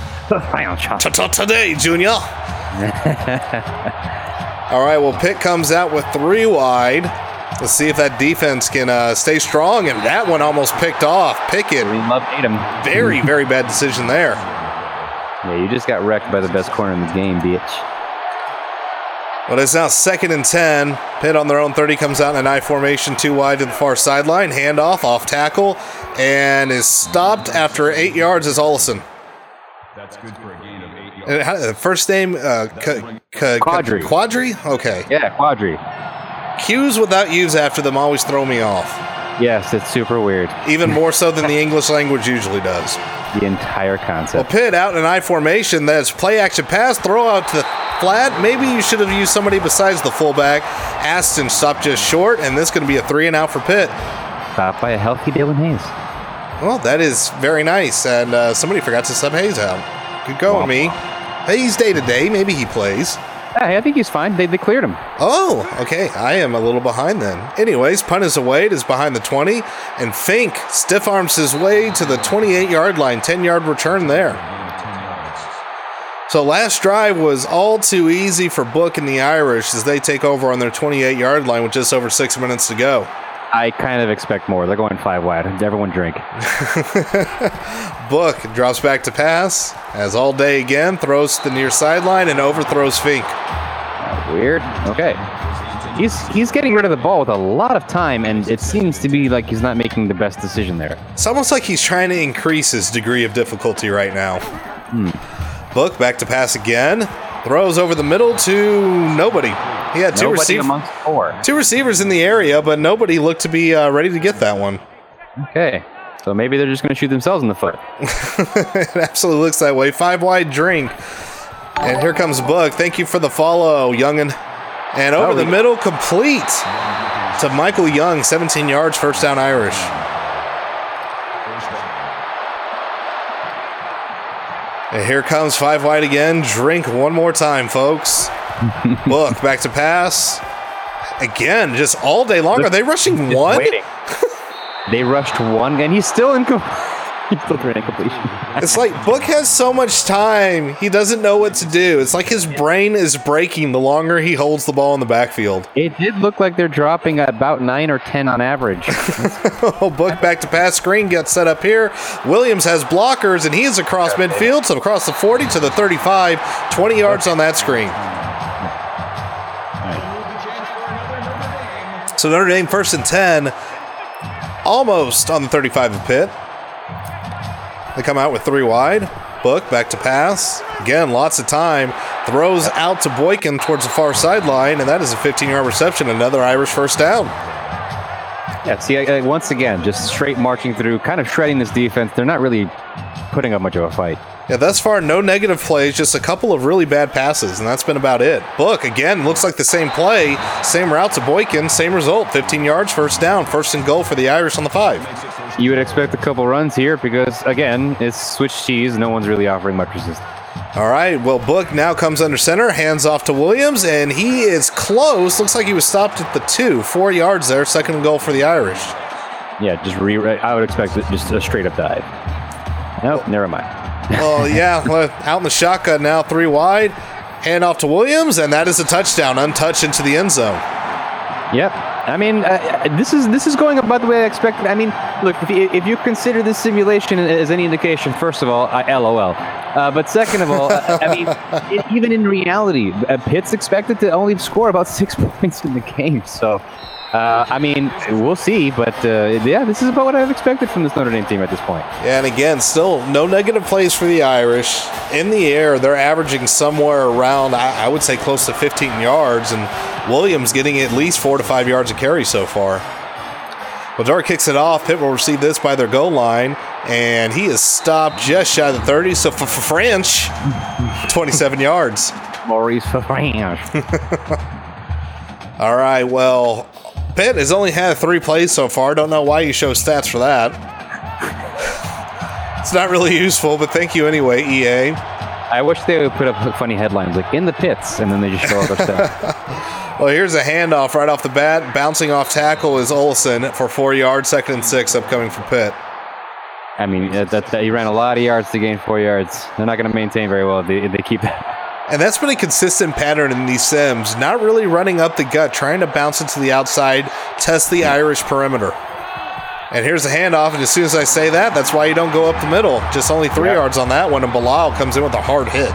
S2: Today, Junior. All right. Well, Pitt comes out with three wide. Let's see if that defense can uh, stay strong. And that one almost picked off. Pickett.
S3: We love Tatum.
S2: Very, very bad decision there.
S3: Yeah, you just got wrecked by the best corner in the game, bitch.
S2: But it's now second and 10. Pitt on their own 30 comes out in an I formation, two wide to the far sideline. Handoff, off tackle, and is stopped after eight yards is Ollison.
S7: That's good for a gain of eight yards.
S2: And how- First name, uh, K- K-
S3: Qadree.
S2: Qadree? Okay.
S3: Yeah, Qadree.
S2: Q's without U's after them always throw me off.
S3: Yes, it's super weird.
S2: Even more so than the English language usually does.
S3: The entire
S2: Well,
S3: concept.
S2: Pitt out in an I formation. That's play action pass, throw out to the flat. Maybe you should have used somebody besides the fullback. Aston stopped just short, and this is going to be a three and out for Pitt.
S3: Stopped by a healthy Daelin Hayes.
S2: Well, that is very nice. And uh, somebody forgot to sub Hayes out. Good going, me. Hayes day to day. Maybe he plays.
S3: I think he's fine. They, they cleared him.
S2: Oh, okay. I am a little behind then. Anyways, punt is away. It is behind the 20. And Fink stiff arms his way to the 28 yard line. 10 yard return there. So last drive was all too easy for Book and the Irish as they take over on their 28 yard line with just over six minutes to go.
S3: I kind of expect more. They're going five wide. Everyone drink.
S2: Book drops back to pass, as all day again, throws to the near sideline and overthrows Fink.
S3: Weird. Okay. He's he's getting rid of the ball with a lot of time, and it seems to be like he's not making the best decision there.
S2: It's almost like he's trying to increase his degree of difficulty right now. Hmm. Book back to pass again. Throws over the middle to nobody. He had two,
S3: Nobody
S2: receiv-
S3: amongst four.
S2: two receivers in the area, but nobody looked to be uh, ready to get that one.
S3: Okay. So maybe they're just going to shoot themselves in the foot.
S2: it absolutely looks that way. Five wide drink. And here comes Book. Thank you for the follow, Youngin. And over
S3: Oh,
S2: the middle, complete to Michael Young, 17 yards, first down Irish. And here comes five wide again. Drink one more time, folks. Book back to pass. Again, just all day long. Are they rushing one?
S3: They rushed one, and he's still in. He's still.
S2: It's like Book has so much time, he doesn't know what to do. It's like his brain is breaking the longer he holds the ball in the backfield.
S3: It did look like they're dropping about nine or ten on average.
S2: Oh, Book back to pass screen gets set up here. Williams has blockers and he is across midfield, so across the 40 to the 35, 20 yards on that screen. So Notre Dame first and 10, almost on the 35 of Pitt. They come out with three wide. Book back to pass. Again, lots of time. Throws out to Boykin towards the far sideline, and that is a 15 yard reception. Another Irish first down.
S3: yeah. See, I, I, once again, just straight marching through, kind of shredding this defense. They're not really putting up much of a fight.
S2: Yeah, thus far, no negative plays, just a couple of really bad passes, and that's been about it. Book, again, looks like the same play, same route to Boykin, same result 15 yards, first down, first and goal for the Irish on the five.
S3: You would expect a couple runs here because, again, it's switch cheese. No one's really offering much resistance.
S2: All right, well, Book now comes under center, hands off to Williams, and he is close. Looks like he was stopped at the two, four yards there, second and goal for the Irish.
S3: Yeah, just re. I would expect just a straight up dive. Nope, never mind.
S2: Well, yeah, out in the shotgun now, three wide, hand off to Williams, and that is a touchdown, untouched into the end zone.
S3: Yep. I mean, uh, this is this is going about the way I expected. I mean, look, if you, if you consider this simulation as any indication, first of all, I, LOL. Uh, but second of all, uh, I mean, it, even in reality, uh, Pitt's expected to only score about six points in the game. So, uh, I mean, we'll see. But uh, yeah, this is about what I've expected from this Notre Dame team at this point.
S2: And again, still no negative plays for the Irish. In the air, they're averaging somewhere around, I, I would say, close to 15 yards, and Williams getting at least four to five yards of carry so far. Well, Dart kicks it off. Pitt will receive this by their goal line, and he is stopped just shy of the 30. So for French, 27 yards.
S3: Maurice Fafrange.
S2: All right, well, Pitt has only had three plays so far. Don't know why you show stats for that. it's not really useful, but thank you anyway, EA.
S3: I wish they would put up funny headlines like "in the pits" and then they just show all their stuff.
S2: Well, here's a handoff right off the bat. Bouncing off tackle is Ollison for four yards, second and six, upcoming for Pitt.
S3: I mean, that, that, that- he ran a lot of yards to gain four yards. They're not going to maintain very well if they, if they keep that.
S2: And that's been a consistent pattern in these Sims. Not really running up the gut, trying to bounce it to the outside, test the Irish perimeter. And here's a handoff, and as soon as I say that, that's why you don't go up the middle. Just only three yards on that one, and Bilal comes in with a hard hit.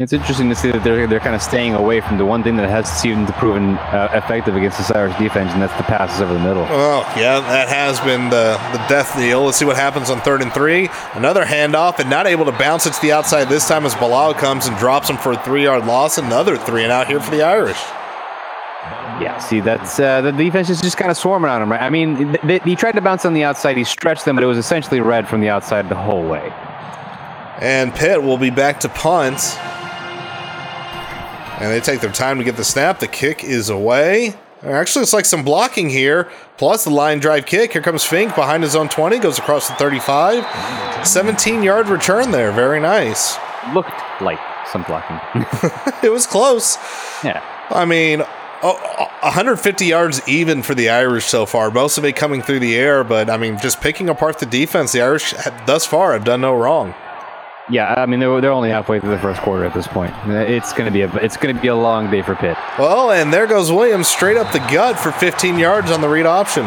S3: It's interesting to see that they're they're kind of staying away from the one thing that has seemed to proven uh, effective against the Irish defense, and that's the passes over the middle.
S2: Oh, yeah, that has been the, the death deal. Let's see what happens on third and three. Another handoff, and not able to bounce it to the outside this time as Bilal comes and drops him for a three yard loss. Another three and out here for the Irish.
S3: Yeah, see, that's uh, the defense is just kind of swarming on him, right? I mean, th- th- he tried to bounce on the outside, he stretched them, but it was essentially red from the outside the whole way.
S2: And Pitt will be back to punt. And they take their time to get the snap. The kick is away. Actually, it's like some blocking here. Plus the line drive kick. Here comes Fink behind his own 20, goes across the 35. 17 yard return there. Very nice.
S3: Looked like some blocking.
S2: It was close.
S3: yeah.
S2: I mean, oh, 150 yards even for the Irish so far. Most of it coming through the air, but I mean, just picking apart the defense, the Irish thus far have done no wrong.
S3: Yeah, I mean they're, they're only halfway through the first quarter at this point. It's gonna be a it's gonna be a long day for Pitt.
S2: Well, and there goes Williams straight up the gut for 15 yards on the read option.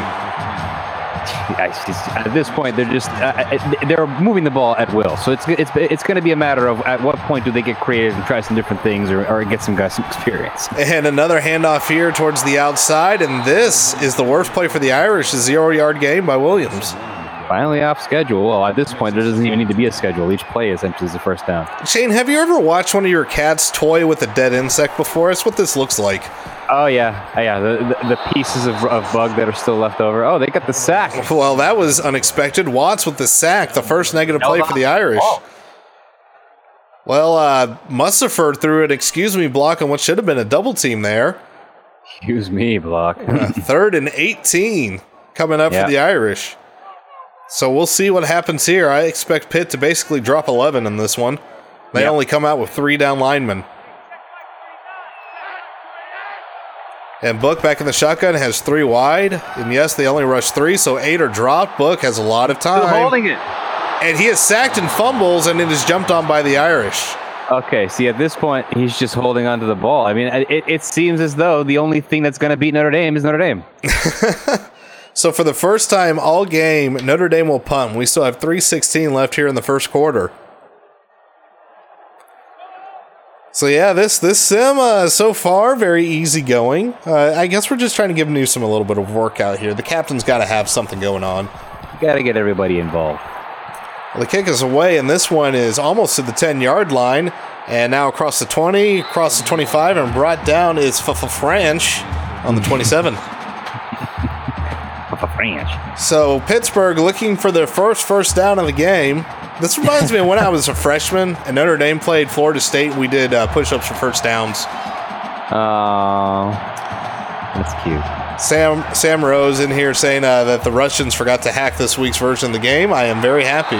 S3: At this point, they're just uh, uh, they're moving the ball at will. So it's it's it's going to be a matter of at what point do they get creative and try some different things, or, or get some guys some experience.
S2: And another handoff here towards the outside, and this is the worst play for the Irish, a zero yard game by Williams.
S3: Finally off schedule. Well, at this point, there doesn't even need to be a schedule. Each play essentially is the first down.
S2: Shane, have you ever watched one of your cats toy with a dead insect before? That's what this looks like.
S3: Oh yeah, Oh, yeah. The, the, the pieces of, of bug that are still left over. Oh, they got the sack.
S2: Well, that was unexpected. Watts with the sack, the first negative play for the Irish. Well, uh, Mustipher threw an excuse me block on what should have been a double team there.
S3: Excuse me, block.
S2: Third and 18 coming up
S3: Yeah.
S2: for the Irish. So we'll see what happens here. I expect Pitt to basically drop 11 in this one. They
S3: Yeah.
S2: only come out with three down linemen. And Book back in the shotgun has three wide. And yes, they only rush three, so eight are dropped. Book has a lot of
S3: Still
S2: time.
S3: holding it.
S2: And he is sacked and fumbles, and it is jumped on by the Irish.
S3: Okay, see, at this point, he's just holding onto the ball. I mean, it, it seems as though the only thing that's going to beat Notre Dame is Notre Dame.
S2: So for the first time all game, Notre Dame will punt. We still have 316 left here in the first quarter. So yeah, this this sim uh, so far very easy going. Uh, I guess we're just trying to give Newsome a little bit of workout here. The captain's got to have something going on.
S3: Got to get everybody involved.
S2: Well, the kick is away, and this one is almost to the 10 yard line. And now across the 20, across the 25, and brought down is French on the 27.
S3: Of a French.
S2: So Pittsburgh looking for their first first down of the game. This reminds me of when I was a freshman and Notre Dame played Florida State. We did uh, push-ups for first downs.
S3: Oh, that's cute.
S2: Sam Sam Rose in here saying uh, that the Russians forgot to hack this week's version of the game. I am very happy.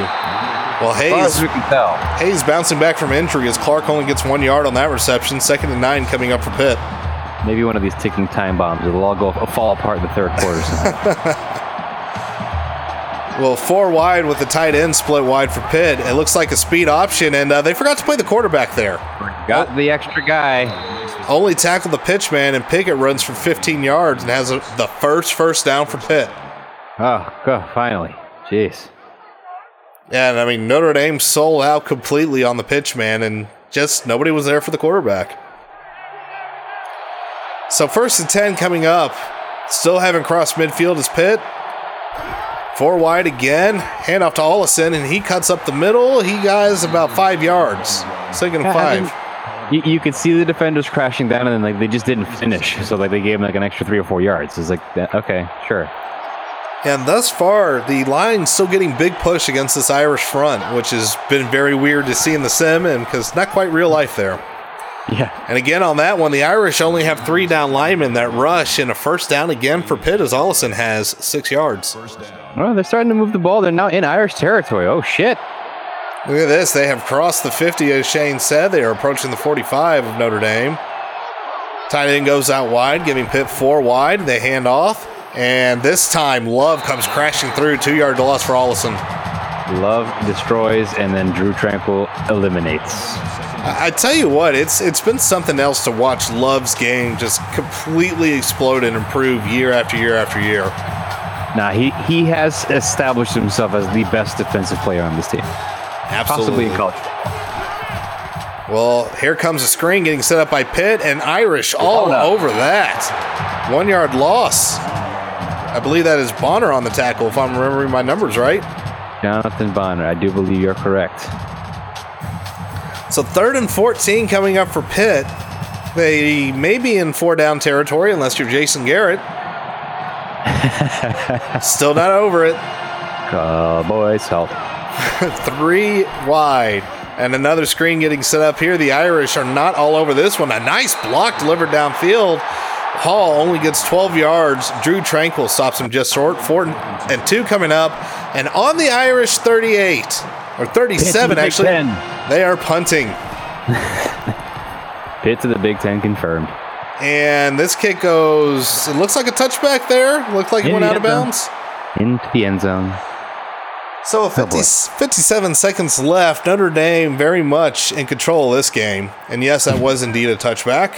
S2: Well,
S3: far as
S2: Hayes
S3: we can tell.
S2: Hayes bouncing back from injury as Clark only gets one yard on that reception. Second and nine coming up for Pitt.
S3: Maybe one of these ticking time bombs. It'll all go fall apart in the third quarter.
S2: Well, four wide with the tight end split wide for Pitt. It looks like a speed option, and uh, they forgot to play the quarterback there.
S3: Got the extra guy.
S2: Only tackled the pitch man, and Pickett runs for 15 yards and has a, the first first down for Pitt.
S3: Oh, God, finally. Jeez.
S2: Yeah, and I mean Notre Dame sold out completely on the pitch man, and just nobody was there for the quarterback. So first and ten coming up. Still haven't crossed midfield as Pitt. Four wide again. Handoff to Ollison, and he cuts up the middle. He guys about five yards. Second
S3: Yeah,
S2: five.
S3: You, you could see the defenders crashing down, and then like they just didn't finish. So like they gave him like an extra three or four yards. It's like okay, sure.
S2: And thus far, the line's still getting big push against this Irish front, which has been very weird to see in the sim, and because not quite real life there.
S3: Yeah.
S2: And again on that one, the Irish only have three down linemen that rush, and a first down again for Pitt as Ollison has six yards.
S3: Well, they're starting to move the ball. They're now in Irish territory. Oh shit.
S2: Look at this. They have crossed the 50, as Shane said. They are approaching the 45 of Notre Dame. Tight end goes out wide, giving Pitt four wide. They hand off. And this time, Love comes crashing through. Two yard loss for Ollison.
S3: Love destroys, and then Drew Tranquill eliminates.
S2: I, tell you what, it's it's been something else to watch Love's game just completely explode and improve year after year after year.
S3: Now he he has established himself as the best defensive player on this team, possibly in college.
S2: Well, here comes a screen getting set up by Pitt and Irish all
S3: Hold up.
S2: over that. One yard loss. I believe that is Bonner on the tackle, if I'm remembering my numbers right.
S3: Jonathan Bonner, I do believe you're correct.
S2: So third and 14 coming up for Pitt. They may be in four down territory unless you're Jason Garrett. Still not over it.
S3: Cowboys help.
S2: Three wide. And another screen getting set up here. The Irish are not all over this one. A nice block delivered downfield. Hall only gets 12 yards. Drew Tranquill stops him just short. Four and two coming up. And on the Irish 38, or 37 actually,
S3: Ten.
S2: they are punting.
S3: Pitt to the Big Ten confirmed.
S2: And this kick goes, it looks like a touchback there. Looked like it
S3: In
S2: went out of
S3: end zone.
S2: bounds.
S3: Into the end zone.
S2: So 50,
S3: boy.
S2: 57 seconds left. Notre Dame very much in control of this game. And yes, that was indeed a touchback.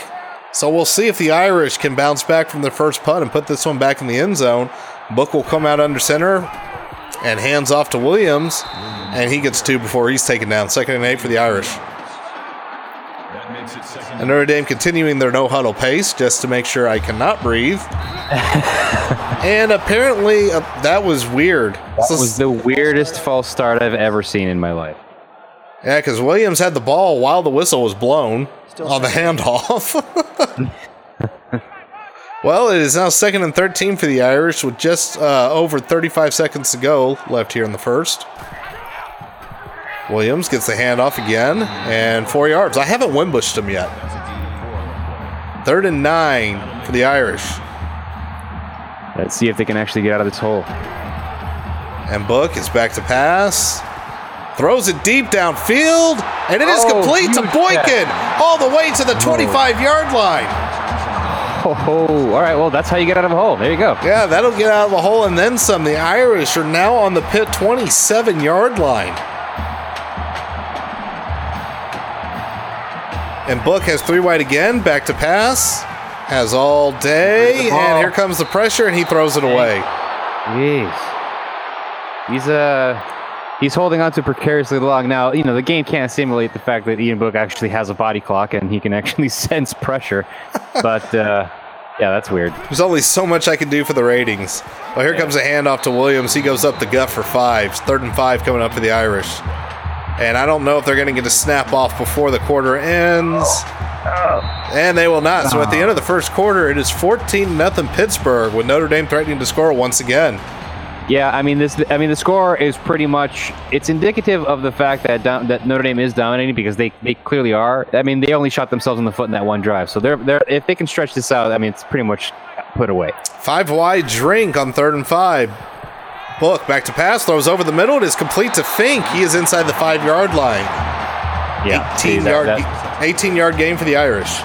S2: So we'll see if the Irish can bounce back from their first punt and put this one back in the end zone. Book will come out under center and hands off to Williams. And he gets two before he's taken down. Second and eight for the Irish.
S7: That makes it second.
S2: And Notre Dame continuing their no huddle pace just to make sure I cannot breathe. and apparently uh, that was weird.
S3: That was the weirdest false start I've ever seen in my life.
S2: Yeah, because Williams had the ball while the whistle was blown Still on the handoff. well, it is now second and 13 for the Irish with just uh, over 35 seconds to go left here in the first. Williams gets the handoff again and four yards. I haven't Wimbushed him yet. Third and nine for the Irish.
S3: Let's see if they can actually get out of this hole.
S2: And Book is back to pass. Throws it deep downfield, and it is
S3: Oh,
S2: complete to Boykin all the way to the 25 yard line.
S3: Oh, all right. Well, that's how you get out of a hole. There you go.
S2: Yeah, that'll get out of a hole and then some. The Irish are now on the Pitt 27 yard line. And Book has three wide again, back to pass. Has all day, and here comes the pressure, and he throws it away.
S3: Jeez. He's uh he's holding on to precariously long now. You know, the game can't simulate the fact that Ian Book actually has a body clock and he can actually sense pressure. But uh yeah, that's weird.
S2: There's only so much I can do for the ratings. Well, here comes a handoff to Williams. He goes up the gut for five. Third and five coming up for the Irish. And I don't know if they're going to get a snap off before the quarter ends. And they will not. So at the end of the first quarter, it is 14 0 Pittsburgh with Notre Dame threatening to score once again.
S3: Yeah, I mean this. I mean the score is pretty much. It's indicative of the fact that that Notre Dame is dominating because they, they clearly are. I mean they only shot themselves in the foot in that one drive. So they're they're if they can stretch this out, I mean it's pretty much put away.
S2: Five wide drink on third and five. Book back to pass, throws over the middle. It is complete to Fink. He is inside the five yard line.
S3: Yeah, see,
S2: 18
S3: that-
S2: yard,
S3: that-
S2: 18 yard game for the Irish.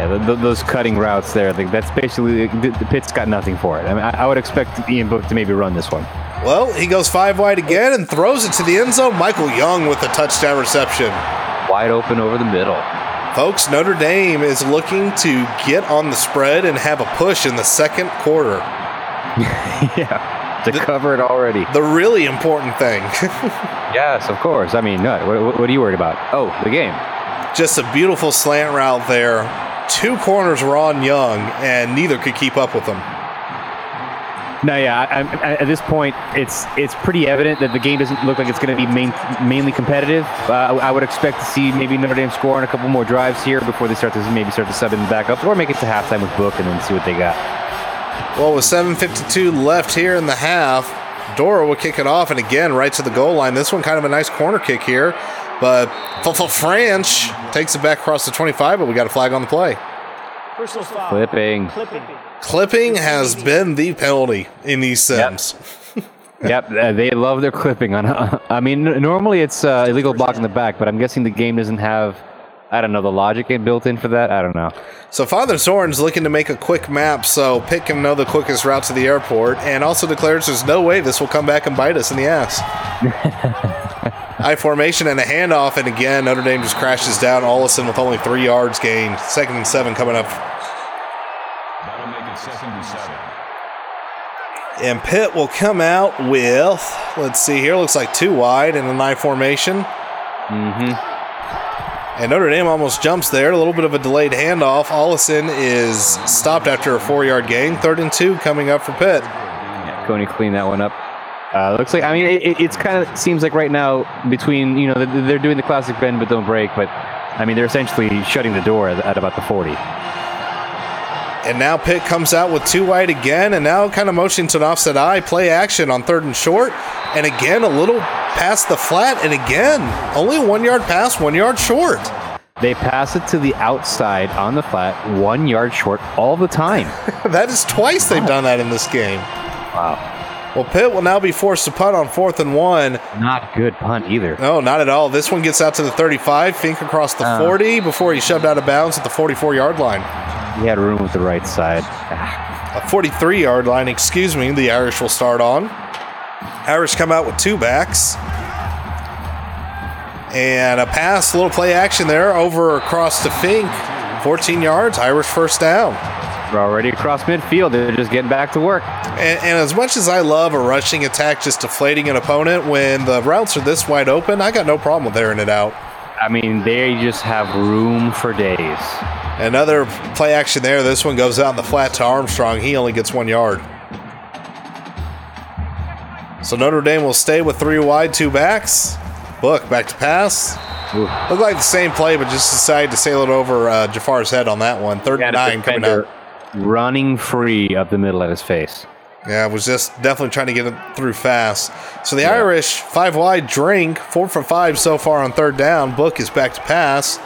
S3: Yeah, th th those cutting routes there, like, that's basically the, the Pitt's got nothing for it. I mean, I, I would expect Ian Book to maybe run this one.
S2: Well, he goes five wide again and throws it to the end zone. Michael Young with a touchdown reception.
S3: Wide open over the middle.
S2: Folks, Notre Dame is looking to get on the spread and have a push in the second quarter.
S3: yeah, to cover it already.
S2: The really important thing.
S3: Yes, of course. I mean, what, what, what are you worried about? Oh, the game.
S2: Just a beautiful slant route there. Two corners were on Young, and neither could keep up with him.
S3: No, yeah. I, I, at this point, it's it's pretty evident that the game doesn't look like it's going to be main, mainly competitive. Uh, I, I would expect to see maybe Notre Dame score on a couple more drives here before they start to maybe start to sub in the backups, or make it to halftime with Book and then see what they got.
S2: Well, with 7.52 left here in the half, Doerer will kick it off, and again, right to the goal line. This one kind of a nice corner kick here. But French takes it back across the 25, but we got a flag on the play.
S8: Personal foul.
S3: Clipping.
S8: Clipping.
S2: Clipping has been the penalty in these sims.
S3: Yep, uh, they love their clipping on. I mean, n- normally it's uh, illegal block in the back, but I'm guessing the game doesn't have, I don't know, the logic built in for that. I don't know.
S2: So Father Soren's looking to make a quick map so Pitt can know the quickest route to the airport, and also declares there's no way this will come back and bite us in the ass. I formation and a handoff, and again Notre Dame just crashes down. Ollison with only three yards gained. Second and seven coming up,
S7: That'll make it second and seven.
S2: and Pitt will come out with let's see here, looks like two wide in an I formation.
S3: Mm-hmm.
S2: And Notre Dame almost jumps there. A little bit of a delayed handoff. Ollison is stopped after a four-yard gain. Third and two coming up for Pitt.
S3: Yeah, Coney cleaned that one up. Uh, looks like I mean it, it- it's kind of seems like right now between you know they're doing the classic bend but don't break, but I mean they're essentially shutting the door at, at about the 40.
S2: And now Pitt comes out with two wide again, and now kind of motioning to an offset eye, play action on third and short. And again, a little past the flat, and again, only one yard pass, one yard short.
S3: They pass it to the outside on the flat, one yard short all the time.
S2: that is twice they've done that in this game.
S3: Wow.
S2: Well, Pitt will now be forced to punt on fourth and one.
S3: Not good punt either.
S2: No, not at all. This one gets out to the 35, Fink across the uh. 40 before he shoved out of bounds at the 44 yard line.
S3: He had room with the right side.
S2: A 43 yard line, excuse me, the Irish will start on. Irish come out with two backs. And a pass, a little play action there over across to Fink. 14 yards, Irish first down.
S3: They're already across midfield. They're just getting back to work.
S2: And, and as much as I love a rushing attack just deflating an opponent, when the routes are this wide open, I got no problem with airing it out.
S3: I mean, they just have room for days.
S2: Another play action there. This one goes out in the flat to Armstrong. He only gets one yard. So Notre Dame will stay with three wide, two backs. Book back to pass.
S3: Ooh.
S2: Looked like the same play, but just decided to sail it over uh, Jafar's head on that one. Third and nine coming out.
S3: Running free up the middle at his face.
S2: Yeah, was just definitely trying to get it through fast. So the Irish five wide drink, four for five so far on third down. Book is back to pass.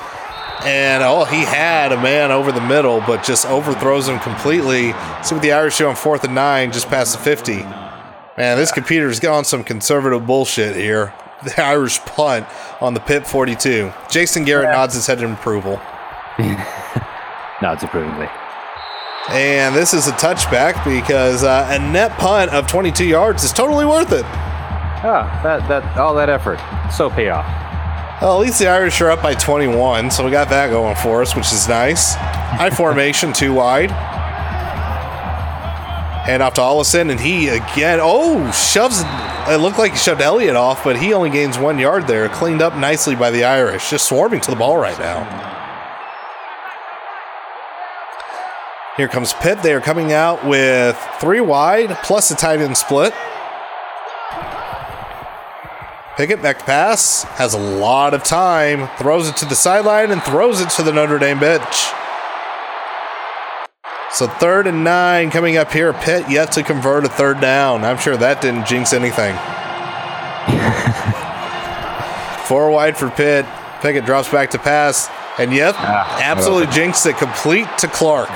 S2: And oh, he had a man over the middle, but just overthrows him completely. See what the Irish do on fourth and nine, just past the 50. Man, this computer's got on some conservative bullshit here. The Irish punt on the Pitt 42. Jason Garrett nods his head in approval.
S3: Nods approvingly.
S2: And this is a touchback because uh, a net punt of 22 yards is totally worth it.
S3: Ah, that that all that effort so pay off.
S2: Well, at least the Irish are up by 21, so we got that going for us, which is nice. High formation, too wide. Hand off to Ollison, and he again, oh, shoves. It looked like he shoved Elliott off, but he only gains one yard there. Cleaned up nicely by the Irish, just swarming to the ball right now. Here comes Pitt. They are coming out with three wide plus a tight end split. Pickett back to pass. Has a lot of time. Throws it to the sideline and throws it to the Notre Dame bench. So third and nine coming up here. Pitt yet to convert a third down. I'm sure that didn't jinx anything. Four wide for Pitt. Pickett drops back to pass. And yep, ah, absolutely jinxed it complete to Clark.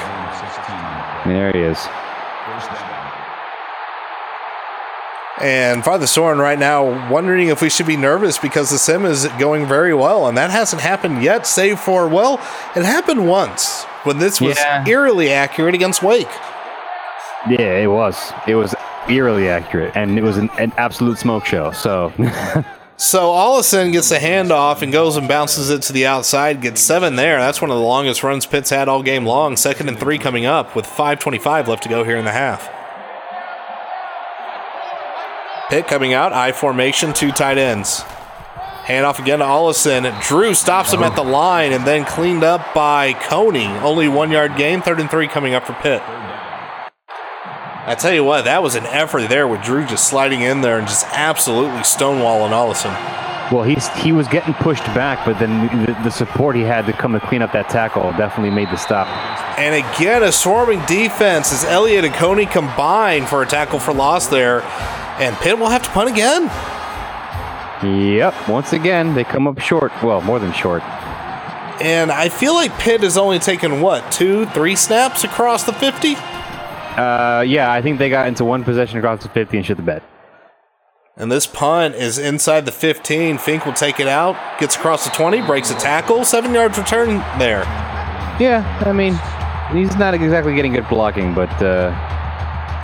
S7: 16.
S3: There he is.
S2: And Father Soren right now wondering if we should be nervous because the sim is going very well, and that hasn't happened yet, save for well, it happened once when this was
S3: Yeah.
S2: eerily accurate against Wake.
S3: Yeah, it was. It was eerily accurate, and it was an, an absolute smoke show. So,
S2: So Ollison gets the handoff and goes and bounces it to the outside, gets seven there. That's one of the longest runs Pitt's had all game long. Second and three coming up with 5.25 left to go here in the half. Pitt coming out, I formation, two tight ends. Handoff again to Ollison. Drew stops him at the line and then cleaned up by Coney. Only one yard gain, third and three coming up for Pitt. I tell you what, that was an effort there with Drew just sliding in there and just absolutely stonewalling Ollison.
S3: well, he's he was getting pushed back, but then the, the support he had to come to clean up that tackle definitely made the stop.
S2: And again, a swarming defense as Elliott and Coney combine for a tackle for loss there. And Pitt will have to punt again.
S3: Yep. Once again, they come up short. Well, more than short.
S2: And I feel like Pitt has only taken what two, three snaps across the fifty.
S3: Uh, yeah, I think they got into one possession across the 50 and shit the bed.
S2: And this punt is inside the 15. Fink will take it out, gets across the 20, breaks a tackle, seven yards return there.
S3: Yeah, I mean, he's not exactly getting good blocking, but uh,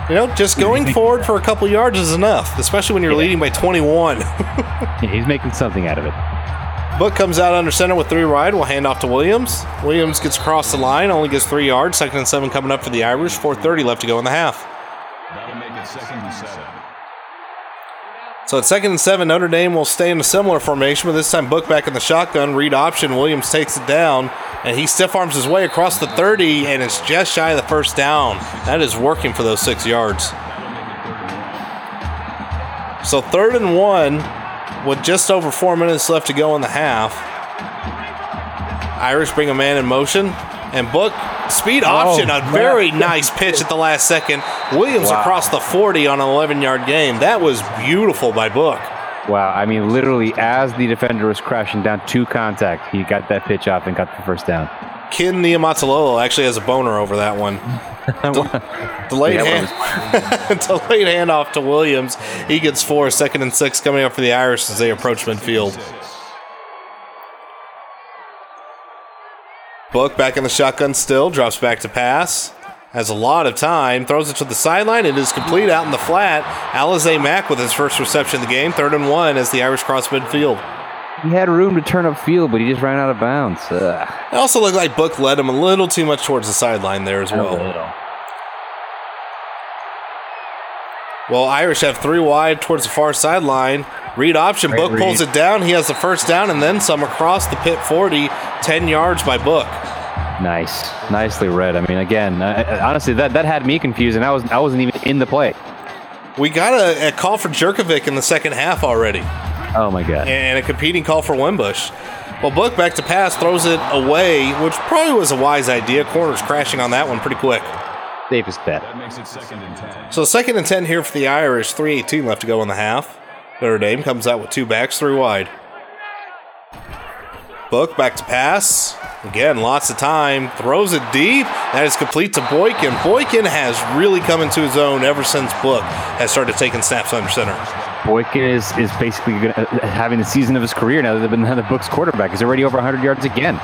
S2: You know, just going forward for a couple yards is enough, especially when you're leading by 21.
S3: yeah, he's making something out of it.
S2: Book comes out under center with three wide. We'll hand off to Williams. Williams gets across the line, only gets three yards. Second and seven coming up for the Irish. 4.30 left to go in the half.
S7: That'll make it second and seven.
S2: So at second and seven, Notre Dame will stay in a similar formation, but this time Book back in the shotgun. Read option. Williams takes it down, and he stiff arms his way across the 30, and it's just shy of the first down. That is working for those six yards. So third and one, with just over four minutes left to go in the half. Irish bring a man in motion, and Book speed oh, option, a very nice pitch at the last second. Williams across the 40 on an 11 yard game. That was beautiful by Book.
S3: Wow, I mean, literally, as the defender was crashing down to contact, he got that pitch off and got the first down.
S2: Ken Niumatalolo actually has a boner over that one. Delayed,
S3: Yeah,
S2: hand, delayed handoff to Williams. He gets four, second and six coming up for the Irish as they approach midfield. Book back in the shotgun still. Drops back to pass. Has a lot of time. Throws it to the sideline. It is complete out in the flat. Alize Mack with his first reception of the game. Third and one as the Irish cross midfield.
S3: He had room to turn up field, but he just ran out of bounds. Ugh.
S2: It also looked like Book led him a little too much towards the sideline there as well. Well, Irish have three wide towards the far sideline. Read option.
S3: Great
S2: Book pulls it down. He has the first down and then some across the Pitt 40, 10 yards by Book.
S3: Nice, nicely read. I mean, again, I, I- honestly, that, that had me confused, and I was I wasn't even in the play.
S2: We got a, a call for Jurkovec in the second half already,
S3: Oh my god!
S2: and a competing call for Wimbush. Well, Book back to pass, throws it away, which probably was a wise idea. Corners crashing on that one pretty quick.
S3: Davis bet.
S7: That makes it second and ten.
S2: So second and 10 here for the Irish. 3.18 left to go in the half. Notre Dame comes out with two backs, three wide. Book back to pass. Again, lots of time. Throws it deep. That is complete to Boykin. Boykin has really come into his own ever since Book has started taking snaps under center.
S3: Boykin is is basically gonna, having the season of his career now that they've been the Book's quarterback. He's already over 100 yards again.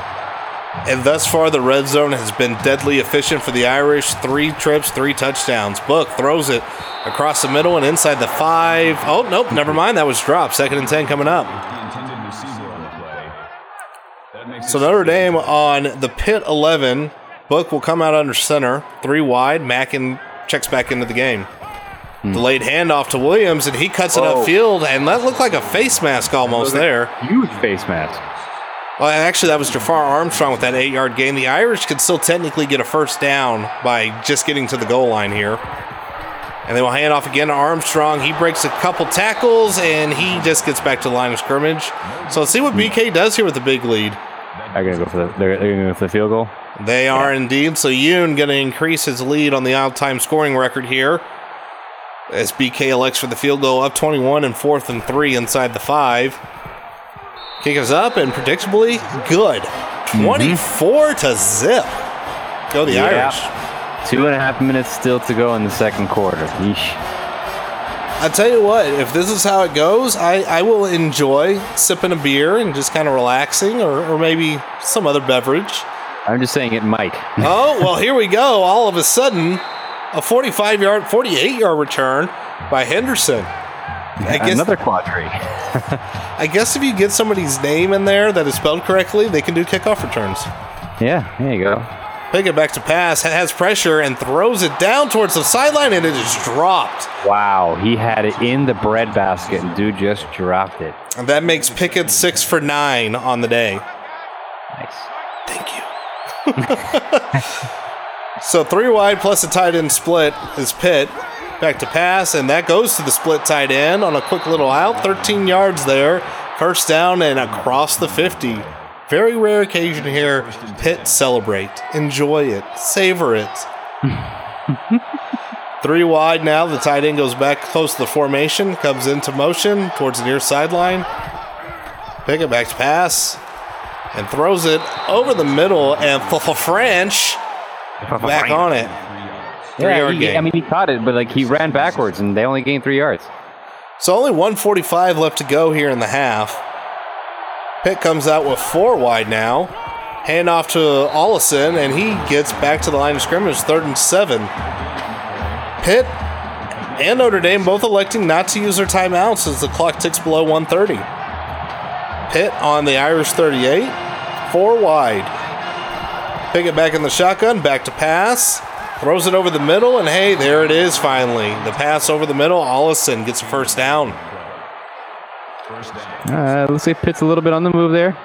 S2: And thus far, the red zone has been deadly efficient for the Irish. Three trips, three touchdowns. Book throws it across the middle and inside the five. Oh, nope, never mind. That was dropped. Second and 10 coming up. So Notre Dame on the Pitt 11. Book will come out under center, three wide. Mackin checks back into the game. Hmm. Delayed handoff to Williams, and he cuts it
S3: Whoa.
S2: upfield, and that looked like a face mask almost there.
S3: Huge face mask.
S2: Well, actually, that was Jafar Armstrong with that eight yard gain. The Irish could still technically get a first down by just getting to the goal line here. And they will hand off again to Armstrong. He breaks a couple tackles, and he just gets back to the line of scrimmage. So let's see what hmm. BK does here with the big lead.
S3: They're gonna go for the they're, they're gonna go for the field goal.
S2: They are indeed. So Yoon going to increase his lead on the all-time scoring record here. As BK elects for the field goal up 21 and fourth and three inside the five. Kick is up and predictably good. Mm-hmm. 24 to zip. Go the
S3: Yeah.
S2: Irish.
S3: Two and a half minutes still to go in the second quarter. Yeesh.
S2: I tell you what, if this is how it goes, I, I will enjoy sipping a beer and just kind of relaxing or, or maybe some other beverage.
S3: I'm just saying it might.
S2: Oh, well, here we go. All of a sudden, a 45 yard, 48 yard return by Henderson. I guess,
S3: Another quadri.
S2: I guess if you get somebody's name in there that is spelled correctly, they can do kickoff returns.
S3: Yeah, there you go.
S2: Pickett back to pass, has pressure and throws it down towards the sideline, and it is dropped.
S3: Wow, he had it in the bread basket, and dude just dropped it.
S2: And that makes Pickett six for nine on the day.
S3: Nice.
S2: Thank you. so three wide plus a tight end split is Pitt. Back to pass, and that goes to the split tight end on a quick little out. 13 yards there. First down and across the 50. Very rare occasion here. Pitt celebrate. Enjoy it. Savor it. Three wide now. The tight end goes back close to the formation, comes into motion towards the near sideline. Pickett back to pass and throws it over the middle, and French back on it. Three
S3: Yeah,
S2: yard
S3: he-
S2: gain.
S3: I mean, he caught it, but like he ran backwards, and they only gained three yards.
S2: So only 145 left to go here in the half. Pitt comes out with four wide now. Hand off to Ollison, and he gets back to the line of scrimmage, third and seven. Pitt and Notre Dame both electing not to use their timeouts as the clock ticks below 130. Pitt on the Irish 38, four wide. Pickett back in the shotgun, back to pass. Throws it over the middle, and hey, there it is finally. The pass over the middle. Ollison gets a first down.
S3: Uh, looks like Pitt's a little bit on the move there.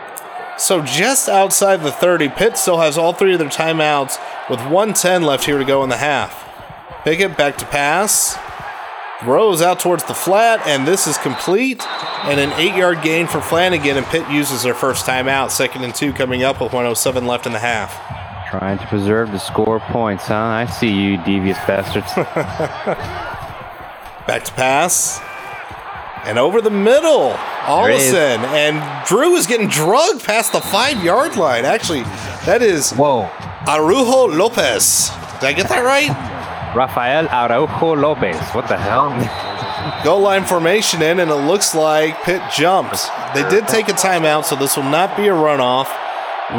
S2: So just outside the 30, Pitt still has all three of their timeouts with 110 left here to go in the half. Pickett back to pass. Throws out towards the flat, and this is complete. And an eight yard gain for Flanagan, and Pitt uses their first timeout. Second and two coming up with 107 left in the half.
S3: Trying to preserve the score points, huh? I see you, devious bastards.
S2: Back to pass. And over the middle,
S3: There it is.
S2: Ollison. And Drew is getting drugged past the five yard line. Actually, that is
S3: Whoa.
S2: Araujo Lopez. Did I get that right?
S3: Rafael Araujo Lopez. What the hell?
S2: Goal line formation in, and it looks like Pitt jumps. They did take a timeout, so this will not be a runoff.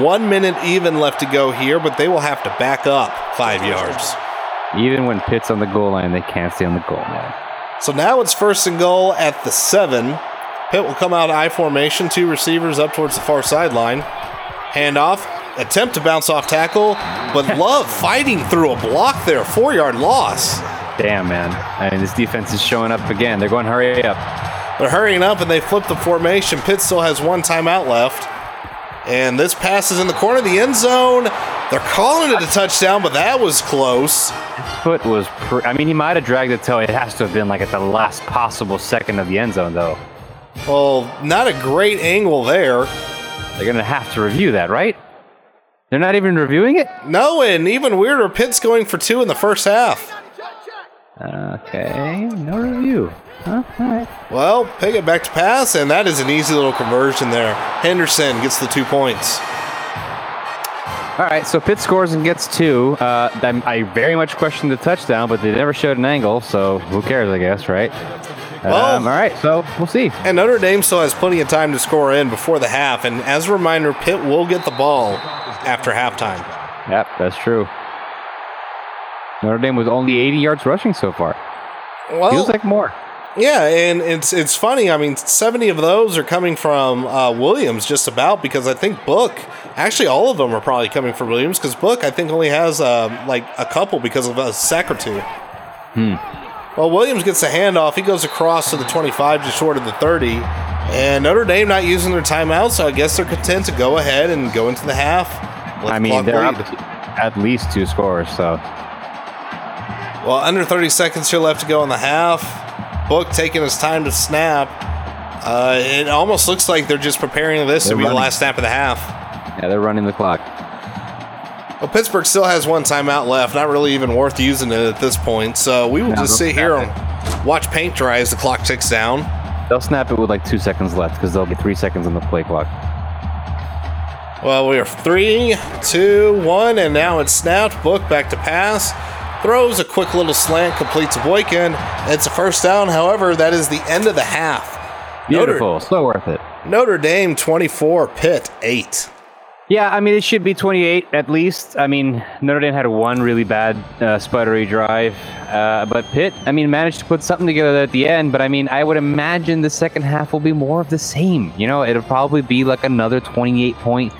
S2: One minute even left to go here, but they will have to back up five yards.
S3: Even when Pitt's on the goal line, they can't stay on the goal line.
S2: So now it's first and goal at the seven. Pitt will come out I formation, two receivers up towards the far sideline. Handoff, attempt to bounce off tackle, but Love fighting through a block there, four yard loss.
S3: Damn, man. I mean, this defense is showing up again. They're going hurry up.
S2: They're hurrying up and they flip the formation. Pitt still has one timeout left. And this pass is in the corner of the end zone. They're calling it a touchdown, but that was close.
S3: His Foot was, I mean, he might have dragged it till it has to have been like at the last possible second of the end zone, though.
S2: Well, not a great angle there.
S3: They're going to have to review that, right? They're not even reviewing it?
S2: No, and even weirder, Pitt's going for two in the first half.
S3: Okay, no review. Huh? All right.
S2: Well, Pickett back to pass, and that is an easy little conversion there. Henderson gets the two points.
S3: All right, so Pitt scores and gets two. Uh, I'm- very much question the touchdown, but they never showed an angle, so who cares, I guess, right?
S2: Well-
S3: um, all right, so we'll see.
S2: And Notre Dame still has plenty of time to score in before the half. And as a reminder, Pitt will get the ball after halftime.
S3: Yep, that's true. Notre Dame was only 80 yards rushing so far.
S2: Well,
S3: Feels like more.
S2: Yeah, and it's it's funny. I mean, seventy of those are coming from uh, Williams, just about because I think Book, actually, all of them are probably coming from Williams because Book, I think, only has uh, like a couple because of a sack or two. Hmm. Well, Williams gets the handoff. He goes across to the twenty-five, just short of the thirty, and Notre Dame not using their timeout, so I guess they're content to go ahead and go into the half.
S3: I mean, they're up at least two scores, so
S2: Well, under 30 seconds here left to go in the half. Book taking his time to snap. Uh, it almost looks like they're just preparing this to
S3: They're
S2: be the last snap of the half.
S3: yeah, they're running the clock.
S2: Well, Pittsburgh still has one timeout left, not really even worth using it at this point. So we will
S3: No,
S2: just sit here and watch paint dry as the clock ticks down.
S3: They'll snap it with like two seconds left because they'll get three seconds on the play clock.
S2: Well, we are three, two, one, and now it's snapped. Book back to pass. Throws a quick little slant, completes a Boykin. It's a first down. However, that is the end of the half. Notre-
S3: Beautiful, so worth it.
S2: Notre Dame 24, Pitt 8.
S3: Yeah, I mean, it should be 28 at least. I mean, Notre Dame had one really bad uh, sputtery drive, uh, but Pitt, I mean, managed to put something together at the end. But I mean, I would imagine the second half will be more of the same. You know, it'll probably be like another 28 point,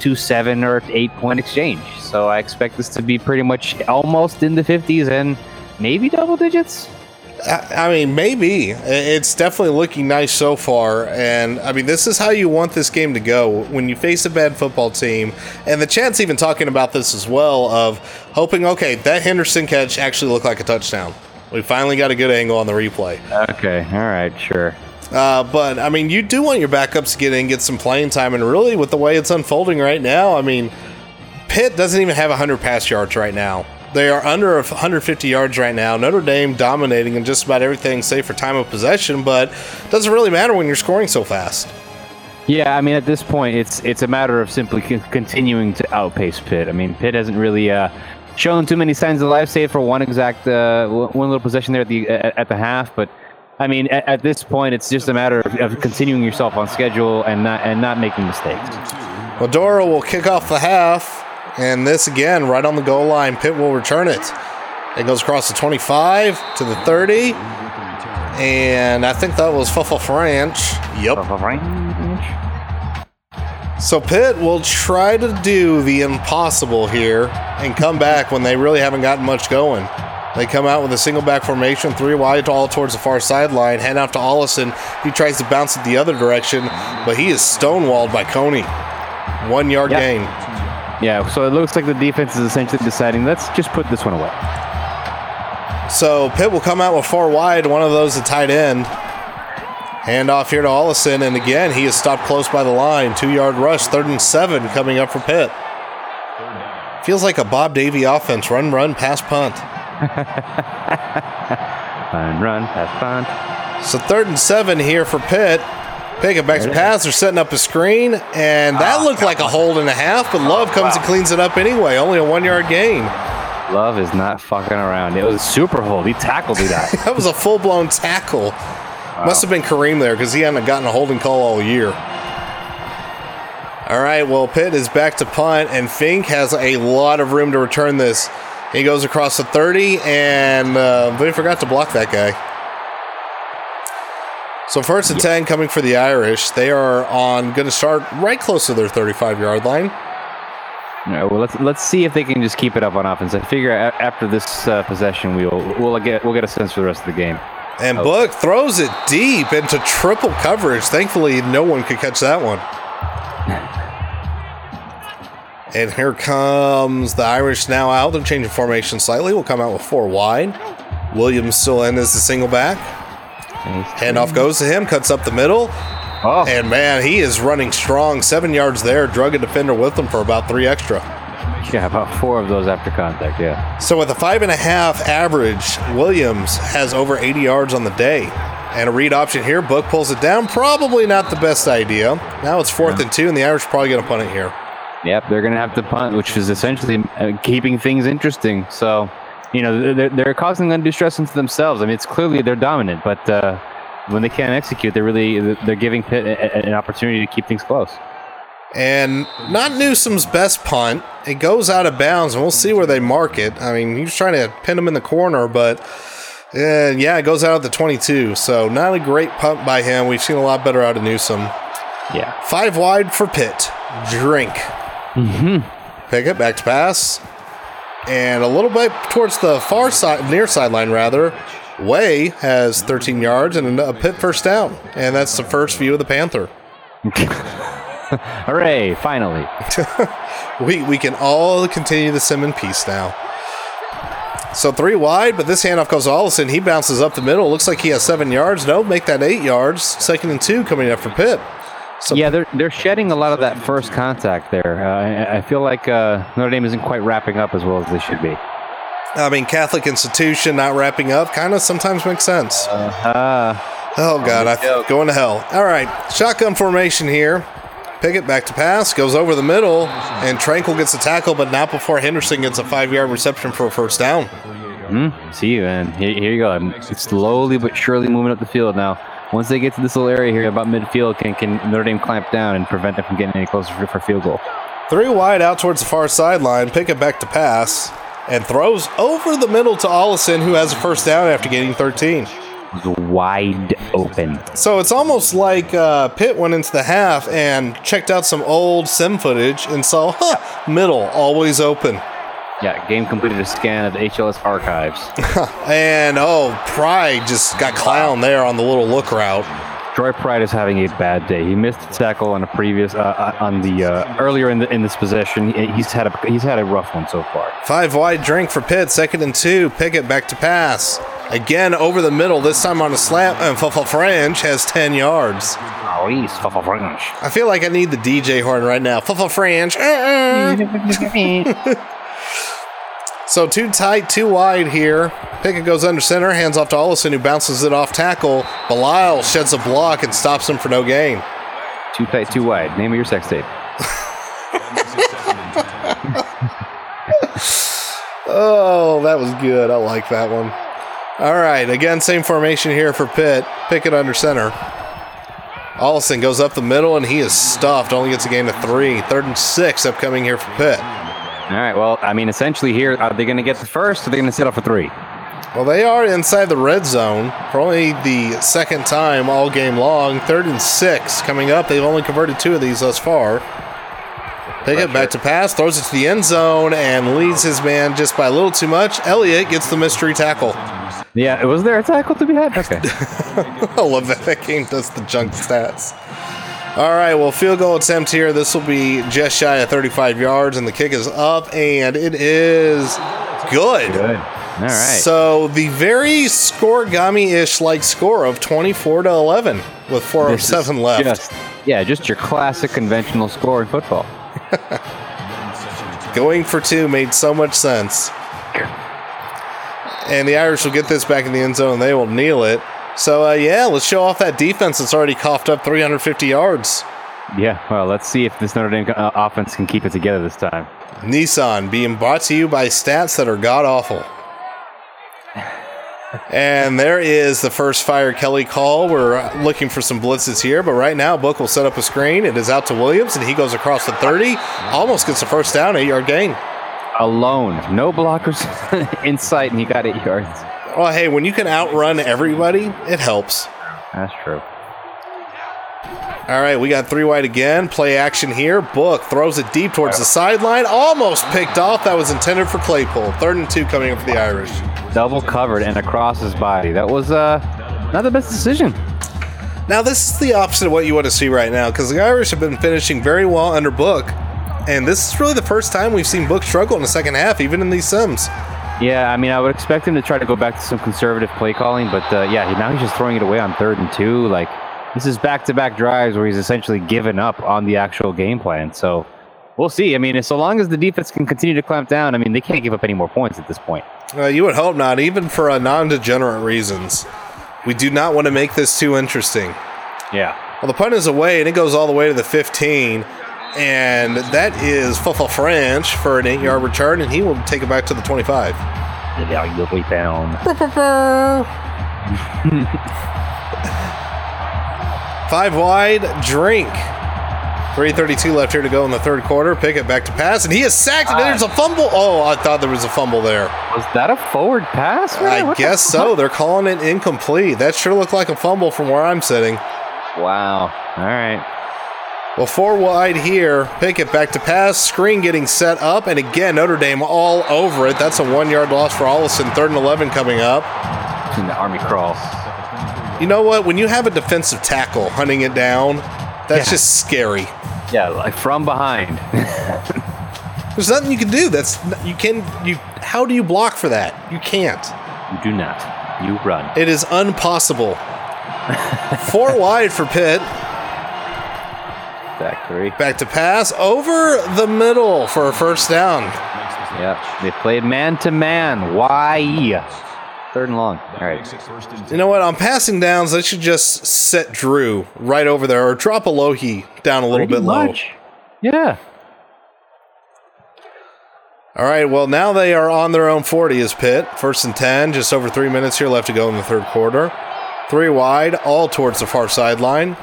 S3: two seven or eight point exchange. So I expect this to be pretty much almost in the 50s and maybe double digits.
S2: I I mean, maybe. It's definitely looking nice so far. And I mean, this is how you want this game to go when you face a bad football team. And the chance even talking about this as well of hoping, okay, that Henderson catch actually looked like a touchdown. We finally got a good angle on the replay.
S3: Okay, all right, sure.
S2: Uh, but I mean, you do want your backups to get in, get some playing time, and really, with the way it's unfolding right now, I mean, Pitt doesn't even have 100 pass yards right now. They are under 150 yards right now. Notre Dame dominating in just about everything save for time of possession, but doesn't really matter when you're scoring so fast.
S3: Yeah, I mean, at this point, it's it's a matter of simply con- continuing to outpace Pitt. I mean, Pitt hasn't really uh, shown too many signs of life, save for one exact uh, one little possession there at the at, at the half. But I mean, at, at this point, it's just a matter of, of continuing yourself on schedule and not and not making mistakes.
S2: Medora will kick off the half, and this again right on the goal line. Pitt will return it. It goes across the 25 to the 30, and I think that was Fuffle French. Yep. So Pitt will try to do the impossible here and come back when they really haven't gotten much going. They come out with a single back formation, three wide, all towards the far sideline. Hand out to Ollison. He tries to bounce it the other direction, but he is stonewalled by Coney. One yard
S3: Yeah.
S2: gain.
S3: Yeah, so it looks like the defense is essentially deciding let's just put this one away.
S2: So Pitt will come out with four wide, one of those at tight end. Hand off here to Ollison, and again, he is stopped close by the line. Two yard rush, third and seven coming up for Pitt. Feels like a Bob Davie offense run, run, pass, punt.
S3: Fun run, pass punt.
S2: So third and seven here for Pitt. Pick it back to pass. They're setting up a screen, and that looked like a hold and a half, but Love comes and cleans it up anyway. Only a one yard gain.
S3: Love is not fucking around. It was a super hold. He tackled me that.
S2: That was a full blown tackle. Must have been Kareem there because he hadn't gotten a holding call all year. All right, well, Pitt is back to punt, and Fink has a lot of room to return this. He goes across the 30, and uh, they forgot to block that guy. So first and 10 coming for the Irish. They are on going to start right close to their 35 yard line.
S3: All right, well, let's let's see if they can just keep it up on offense. I figure a- after this uh, possession, we'll we'll get we'll get a sense for the rest of the game.
S2: And Book throws it deep into triple coverage. Thankfully, no one could catch that one. And here comes the Irish now out. They're changing formation slightly. We'll come out with four wide. Williams still in as the single back. Handoff goes to him, cuts up the middle.
S3: Oh,
S2: And man, he is running strong. Seven yards there. Drug a defender with him for about three extra.
S3: yeah, about four of those after contact. Yeah.
S2: So with a five and a half average, Williams has over 80 yards on the day. And a read option here. Book pulls it down. Probably not the best idea. Now it's fourth and two, and the Irish are probably going to punt it here.
S3: Yep, they're going to have to punt, which is essentially uh, keeping things interesting. So, you know, they're, they're causing undue stress into themselves. I mean, it's clearly they're dominant, but uh, when they can't execute, they're really they're giving Pitt an opportunity to keep things close.
S2: And not Newsome's best punt. It goes out of bounds, and we'll see where they mark it. I mean, he was trying to pin him in the corner, but uh, yeah, it goes out at the 22. So not a great punt by him. We've seen a lot better out of Newsom.
S3: Yeah.
S2: Five wide for Pitt. Drink. Pickett, back to pass. And a little bit towards the far side, near sideline rather. Way has 13 yards and a Pitt first down. And that's the first view of the Panther.
S3: Hooray! Finally.
S2: We, we can all continue to sim in peace now. So three wide, but this handoff goes to Ollison. He bounces up the middle. Looks like he has seven yards. No, make that eight yards. Second and two coming up for Pitt. So
S3: Yeah, they're they're shedding a lot of that first contact there. Uh, I, I feel like uh, Notre Dame isn't quite wrapping up as well as they should be.
S2: I mean, Catholic institution not wrapping up kind of sometimes makes sense.
S3: Uh,
S2: Oh god, I'm going to hell. All right, shotgun formation here. Pickett back to pass, goes over the middle, and Tranquill gets a tackle, but not before Henderson gets a five-yard reception for a first down.
S3: see you, man. Here, here you go. I'm slowly but surely moving up the field now. Once they get to this little area here about midfield, can can Notre Dame clamp down and prevent them from getting any closer for, for field goal?
S2: Three wide out towards the far sideline. Pickett back to pass and throws over the middle to Ollison, who has a first down after getting 13.
S3: Wide open.
S2: So it's almost like uh, Pitt went into the half and checked out some old sim footage and saw, huh, middle always open.
S3: Yeah, game completed a scan of the HLS archives.
S2: And oh, Pride just got clown there on the little look route.
S3: Troy Pride is having a bad day. He missed a tackle on a previous uh, uh, on the uh, earlier in the in this possession. He- He's had a he's had a rough one so far.
S2: Five wide drink for Pitt, second and two. Pickett back to pass. Again over the middle, this time on a slant. And Fuffle French has 10 yards.
S3: Oh, he's French.
S2: I feel like I need the DJ horn right now. Fuffle French. So too tight, too wide here. Pickett goes under center, hands off to Ollison, who bounces it off tackle. Belial sheds a block and stops him for no gain.
S3: Too tight, too wide. Name of your sex tape.
S2: Oh, that was good. I like that one. All right, again, same formation here for Pitt. Pickett under center. Ollison goes up the middle, and he is stuffed. Only gets a gain of three. Third and six upcoming here for Pitt.
S3: All right. Well, I mean, essentially here, are they going to get the first or are they going to settle for three?
S2: Well, they are inside the red zone for only the second time all game long. Third and six coming up. They've only converted two of these thus far. Pickett back to pass, throws it to the end zone, and leads his man just by a little too much. Elliott gets the mystery tackle.
S3: Yeah. It was there a tackle to be had? Okay.
S2: I love that that game does the junk stats. All right, well, field goal attempt here. This will be just shy of 35 yards, and the kick is up, and it is good.
S3: Good. All right.
S2: So the very scorigami-ish like score of 24 to 11 with 407 left.
S3: Just, yeah, just your classic conventional score in football.
S2: Going for two made so much sense. And the Irish will get this back in the end zone they will kneel it. So, uh, yeah, let's show off that defense that's already coughed up 350 yards.
S3: Yeah. Well, let's see if this Notre Dame uh, offense can keep it together this time.
S2: Nissan being brought to you by stats that are god awful. And there is the first Fire Kelly call. We're looking for some blitzes here, but right now Book will set up a screen. It is out to Williams, and he goes across the 30, almost gets a first down, eight yard gain.
S3: Alone, no blockers in sight, and he got eight yards.
S2: Well, hey, when you can outrun everybody, it helps.
S3: That's true.
S2: All right, we got three wide again. Play action here. Book throws it deep towards the sideline, almost picked off. That was intended for Claypool. Third and two coming up for the Irish.
S3: Double covered and across his body. That was uh not the best decision.
S2: Now, this is the opposite of what you want to see right now because the Irish have been finishing very well under Book, and this is really the first time we've seen Book struggle in the second half, even in these sims.
S3: Yeah, I mean, I would expect him to try to go back to some conservative play calling, but uh, yeah, now he's just throwing it away on third and two. Like this is back-to-back drives where he's essentially given up on the actual game plan. So we'll see. I mean, so long as the defense can continue to clamp down, I mean, they can't give up any more points at this point.
S2: Uh, you would hope not, even for uh, non degenerate reasons. We do not want to make this too interesting.
S3: Yeah.
S2: Well, the punt is away, and it goes all the way to the 15. And that is Fuffle French for an eight yard return, and he will take it back to the 25.
S3: Yeah, you'll down.
S2: Five wide, drink. 332 left here to go in the third quarter. Pickett back to pass, and he is sacked, and there's a ah. fumble. Oh, I thought there was a fumble there.
S3: Was that a forward pass? man?
S2: I
S3: What the
S2: guess so. They're calling it incomplete. That sure looked like a fumble from where I'm sitting.
S3: Wow. All right.
S2: Well, four wide here. Pickett back to pass. Screen getting set up. And again, Notre Dame all over it. That's a one yard loss for Allison. Third and 11 coming up.
S3: In the army crawl.
S2: You know what? When you have a defensive tackle hunting it down, that's
S3: Yeah.
S2: just scary.
S3: Yeah, like from behind.
S2: There's nothing you can do. That's you can you. How do you block for that? You can't.
S3: you do not. You run.
S2: It is impossible. Four wide for Pitt.
S3: Back three.
S2: Back to pass over the middle for a first down.
S3: Yeah, they played man to man. Why? Third and long. All right.
S2: You know what? On passing downs, they should just set Drew right over there or drop Alohi down a little
S3: Pretty
S2: bit low.
S3: much. Yeah.
S2: All right, well, now they are on their own 40 as Pitt. First and 10, just over three minutes here left to go in the third quarter. Three wide, all towards the far sideline.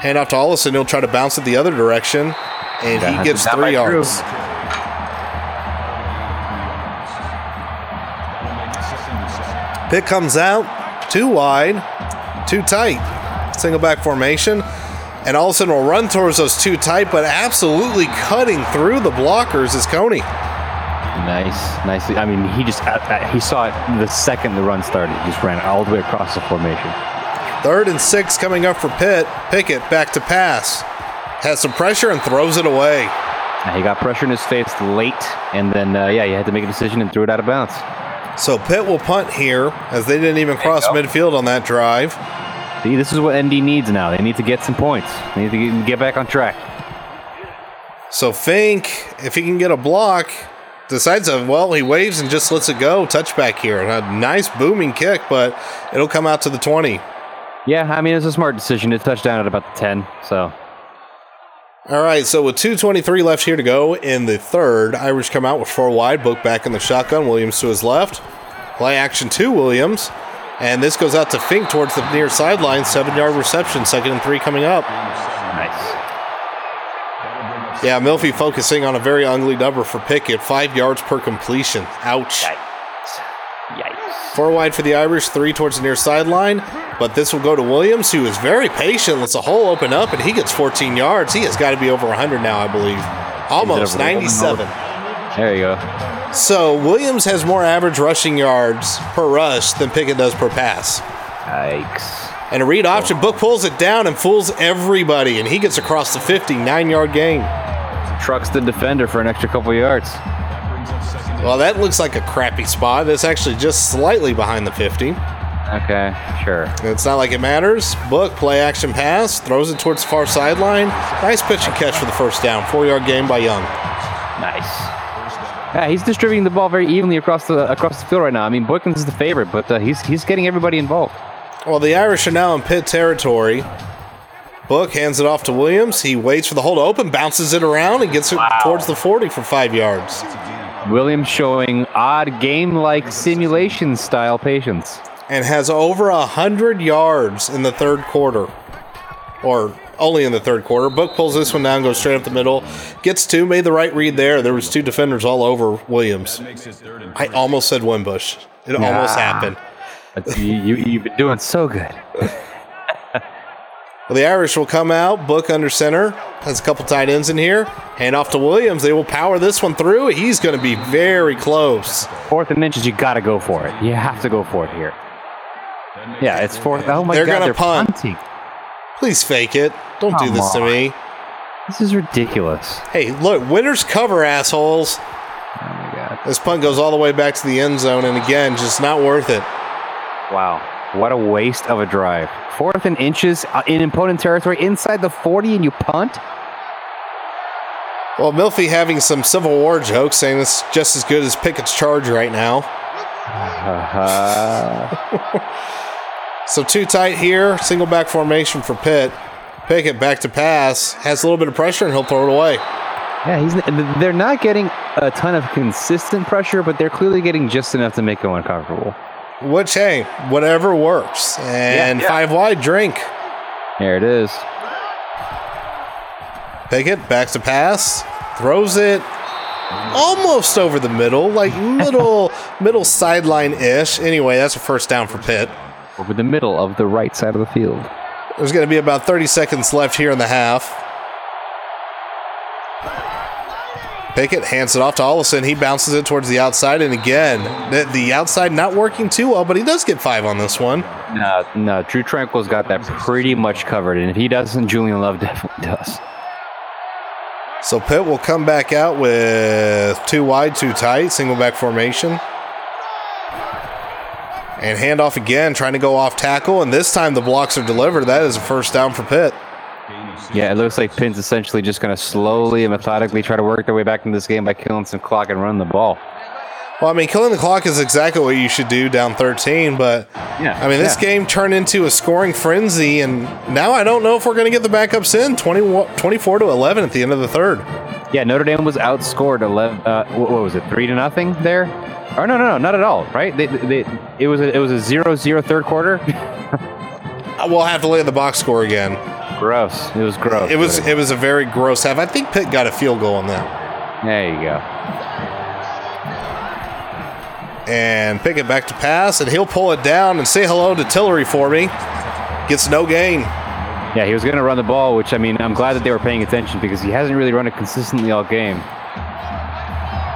S2: Hand off to Ollison. He'll try to bounce it the other direction, and
S3: Got
S2: he gets three
S3: Drew.
S2: yards. Pitt comes out, too wide, too tight. Single back formation. And Ollison will run towards those two tight, but absolutely cutting through the blockers is Coney.
S3: Nice, nicely. I mean, he just uh, uh, he saw it the second the run started. He just ran all the way across the formation.
S2: Third and six coming up for Pitt. Pickett back to pass. Has some pressure and throws it away.
S3: Uh, He got pressure in his face late, and then uh, yeah, he had to make a decision and threw it out of bounds.
S2: So Pitt will punt here as they didn't even cross midfield on that drive.
S3: See, this is what ND needs now. They need to get some points. They need to get, get back on track.
S2: So Fink, if he can get a block, decides to, well, he waves and just lets it go. Touchback here. And a nice booming kick, but it'll come out to the 20.
S3: Yeah, I mean, it's a smart decision to touch down at about the 10. So,
S2: All right, so with 2.23 left here to go in the third, Irish come out with four wide, book back in the shotgun, Williams to his left. Play action to Williams. And this goes out to Fink towards the near sideline, seven yard reception, second and three coming up.
S3: nice.
S2: Yeah, Milfy focusing on a very ugly number for Pickett, five yards per completion. Ouch.
S3: Yikes.
S2: Four wide for the Irish, three towards the near sideline. But this will go to Williams, who is very patient, lets a hole open up, and he gets 14 yards. He has got to be over 100 now, I believe. Almost 97.
S3: There you go.
S2: So Williams has more average rushing yards per rush than Pickett does per pass.
S3: Yikes.
S2: And a read option, Book pulls it down and fools everybody, and he gets across the 50, nine yard gain.
S3: Trucks the defender for an extra couple yards.
S2: Well, that looks like a crappy spot. That's actually just slightly behind the 50.
S3: Okay, sure.
S2: It's not like it matters. Book, play action pass, throws it towards the far sideline. Nice pitch and catch for the first down. Four yard gain by Young.
S3: Nice. Yeah, he's distributing the ball very evenly across the across the field right now. I mean, Boykins is the favorite, but uh, he's he's getting everybody involved.
S2: Well, the Irish are now in Pitt territory. Book hands it off to Williams. He waits for the hole to open, bounces it around, and gets it towards the 40 for five yards.
S3: Williams showing odd game-like simulation style patience.
S2: And has over a hundred yards in the third quarter. Or only in the third quarter. Book pulls this one down, goes straight up the middle. Gets two, made the right read there. There was two defenders all over Williams. I almost said Wimbush. It almost happened.
S3: You, you you've been doing so good.
S2: Well, the Irish will come out, book under center. Has a couple tight ends in here. Hand off to Williams. They will power this one through. He's going to be very close.
S3: Fourth and inches, you got to go for it. You have to go for it here. Yeah, it's fourth. Oh my
S2: They're
S3: god,
S2: gonna
S3: they're
S2: punt.
S3: punting.
S2: Please fake it. Don't do
S3: Come
S2: this to me.
S3: This is ridiculous.
S2: Hey, look, winners cover, assholes.
S3: Oh my god.
S2: This punt goes all the way back to the end zone, and again, just not worth it.
S3: Wow. What a waste of a drive. Fourth and inches uh, in opponent territory inside the 40 and you punt?
S2: Well, Milfy having some Civil War jokes, saying it's just as good as Pickett's charge right now.
S3: Uh,
S2: So too tight here, single back formation for Pitt. Pickett back to pass, has a little bit of pressure, and he'll throw it away.
S3: yeah, he's they're not getting a ton of consistent pressure, but they're clearly getting just enough to make him uncomfortable.
S2: Which, hey, whatever works. And
S3: Yeah, yeah.
S2: five wide drink.
S3: There it is.
S2: Pickett back to pass, throws it almost over the middle, like middle middle sideline ish. Anyway, that's a first down for Pitt.
S3: Over the middle of the right side of the field.
S2: There's going to be about 30 seconds left here in the half. Pickett hands it off to Ollison. He bounces it towards the outside, and again, the, the outside not working too well, but he does get five on this one.
S3: No, no, Drew Tranquill's got that pretty much covered, and if he doesn't, Julian Love definitely does.
S2: So Pitt will come back out with two wide, two tight, single back formation. And handoff again, trying to go off tackle, and this time the blocks are delivered. That is a first down for Pitt.
S3: Yeah, it looks like Pitt's essentially just going to slowly and methodically try to work their way back into this game by killing some clock and running the ball.
S2: Well, I mean, killing the clock is exactly what you should do down 13, but
S3: Yeah,
S2: I mean, this
S3: yeah.
S2: game turned into a scoring frenzy, and now I don't know if we're going to get the backups in 20, 24 to 11 at the end of the third.
S3: Yeah, Notre Dame was outscored 11. Uh, what, what was it? Three to nothing there? Or no, no, no, not at all. Right? They, they, it was a, it was a zero zero third quarter.
S2: We'll have to look at the box score again.
S3: Gross. It was gross.
S2: It was it was a very gross half. I think Pitt got a field goal on that.
S3: there you go.
S2: and Pickett back to pass, and he'll pull it down and say hello to Tillery for me. Gets no gain.
S3: Yeah, he was going to run the ball, which I mean, I'm glad that they were paying attention because he hasn't really run it consistently all game.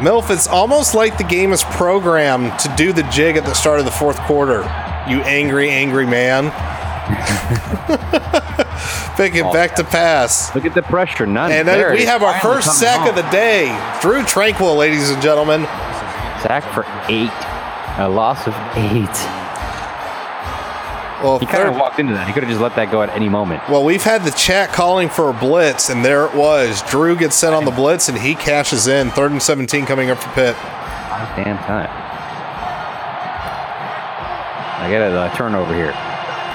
S2: Milf, it's almost like the game is programmed to do the jig at the start of the fourth quarter. You angry, angry man. Pickett back to pass.
S3: Look at the pressure. None.
S2: And
S3: there
S2: we have our first sack of the day. Drew Tranquill, ladies and gentlemen.
S3: sack for eight. A loss of eight.
S2: Well,
S3: He kind of walked into that. He could have just let that go at any moment.
S2: well, we've had the chat calling for a blitz, and there it was. Drew gets sent on the blitz, and he cashes in. Third and 17 coming up for Pitt.
S3: Damn time. I get a uh, turnover here.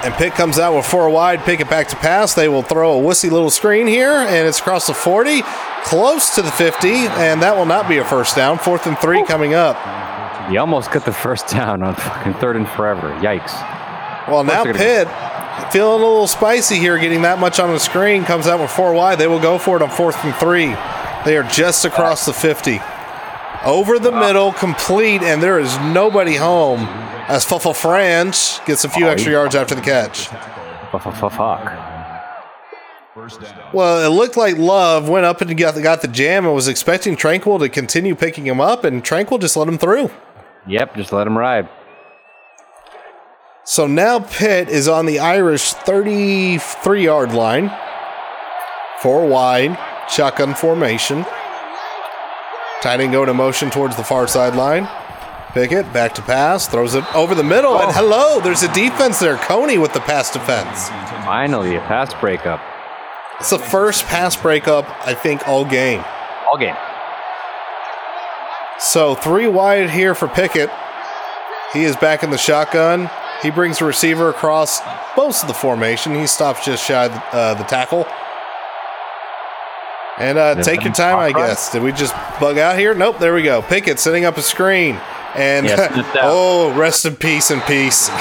S2: And Pitt comes out with four wide, Pickett back to pass. They will throw a wussy little screen here, and it's across the 40, close to the 50, and that will not be a first down. Fourth and three coming up.
S3: He almost got the first down on fucking third and forever. Yikes.
S2: Well, now Pitt feeling a little spicy here, getting that much on the screen, comes out with four wide. They will go for it on fourth and three. They are just across the 50. Over the middle, complete, and there is nobody home as Fuffle Franch gets a few extra yards after the catch.
S3: Fuck.
S2: Well, it looked like Love went up and got, got the jam and was expecting Tranquill to continue picking him up, and Tranquill just let him through.
S3: Yep, just let him ride.
S2: So now Pitt is on the Irish 33 yard line. Four wide, shotgun formation. Tight end going to motion towards the far sideline. Pickett back to pass, throws it over the middle, and hello, there's a defense there. Coney with the pass defense.
S3: Finally, a pass breakup.
S2: It's the first pass breakup, I think, all game.
S3: All game.
S2: So three wide here for Pickett. He is back in the shotgun. He brings the receiver across most of the formation. He stops just shy of the, uh, the tackle. And uh, take your time, I guess. Did we just bug out here? Nope, there we go. Pickett setting up a screen. And
S3: out.
S2: oh, rest in peace and peace.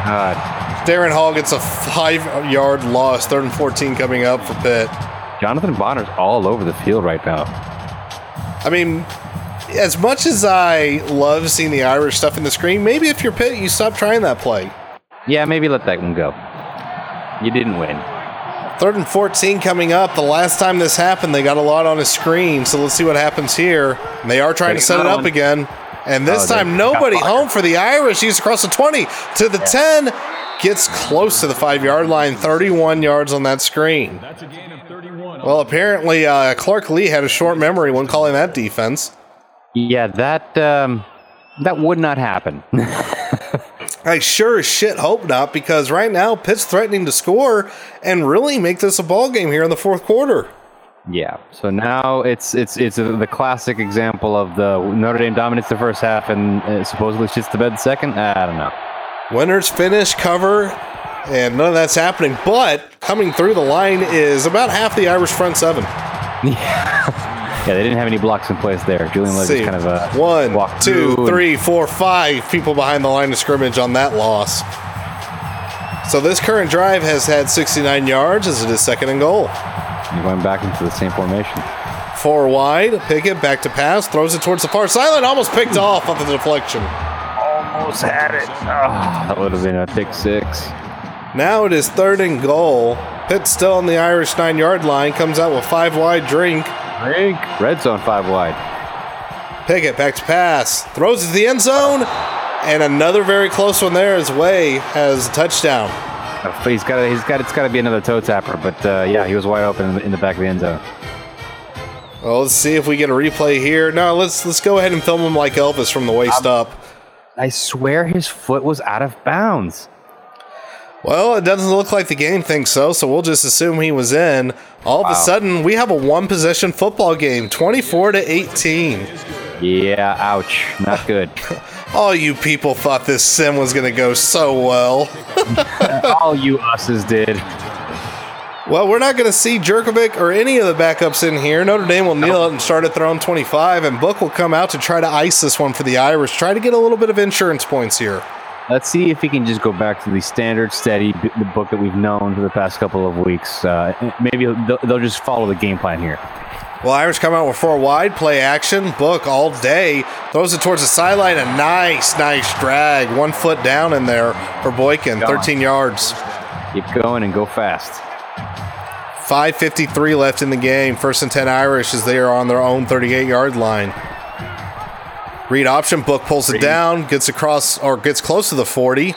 S3: Oh, God.
S2: Darren Hall gets a five yard loss. Third and 14 coming up for Pitt.
S3: Jonathan Bonner's all over the field right now.
S2: I mean, as much as I love seeing the Irish stuff in the screen, maybe if you're Pitt, you stop trying that play.
S3: Yeah, maybe let that one go. You didn't win.
S2: Third and 14 coming up. The last time this happened, they got a lot on his screen. So let's see what happens here. And they are trying to set it up
S3: one.
S2: again. And this
S3: Oh,
S2: time, nobody home for the Irish. He's across the 20 to the 10. Gets close to the five yard line, 31 yards on that screen.
S7: That's a gain of 31.
S2: Well, apparently, uh, Clark Lea had a short memory when calling that defense.
S3: Yeah, that um, that would not happen.
S2: I sure as shit hope not, because right now Pitt's threatening to score and really make this a ball game here in the fourth quarter.
S3: Yeah. So now it's it's it's the classic example of the Notre Dame dominates the first half and uh, supposedly shits the bed the second. I don't know.
S2: Winners finish, cover, and none of that's happening. But coming through the line is about half the Irish front seven.
S3: Yeah, yeah, they didn't have any blocks in place there. Julian just kind of a
S2: one, two, three, four, five people behind the line of scrimmage on that loss. So this current drive has had 69 yards as it is second and goal.
S3: You're going back into the same formation.
S2: Four wide, Pickett back to pass, throws it towards the far sideline, almost picked off on the deflection.
S3: Almost had it. Ah, that would have been a pick six.
S2: Now it is third and goal. Pitt still on the Irish nine yard line, comes out with five wide drink.
S3: Drink. Red zone five wide.
S2: Pickett back to pass, throws it to the end zone, and another very close one there as Way has a touchdown.
S3: Uh, He's got. He's got. It's got to be another toe tapper. But uh, yeah, he was wide open in the, in the back of the end zone.
S2: Well, let's see if we get a replay here. No, let's let's go ahead and film him like Elvis from the waist up.
S3: I swear his foot was out of bounds.
S2: Well, it doesn't look like the game thinks so, so we'll just assume he was in. All of a sudden, we have a one possession football game, 24 to 18.
S3: Yeah. Ouch. Not good.
S2: All you people thought this sim was going to go so well.
S3: All you usses did.
S2: Well, we're not going to see Jurkovec or any of the backups in here. Notre Dame will kneel out and start at their own 25, and Book will come out to try to ice this one for the Irish, try to get a little bit of insurance points here.
S3: Let's see if he can just go back to the standard, steady b- the book that we've known for the past couple of weeks. Uh, maybe they'll, they'll just follow the game plan here.
S2: Well, Irish come out with four wide, play action, Book all day, throws it towards the sideline, a nice, nice drag, one foot down in there for Boykin, 13 yards.
S3: Keep going and go fast.
S2: 5.53 left in the game. First and 10 Irish as they are on their own 38 yard line. Read option, Book pulls it down, gets across or gets close to the 40.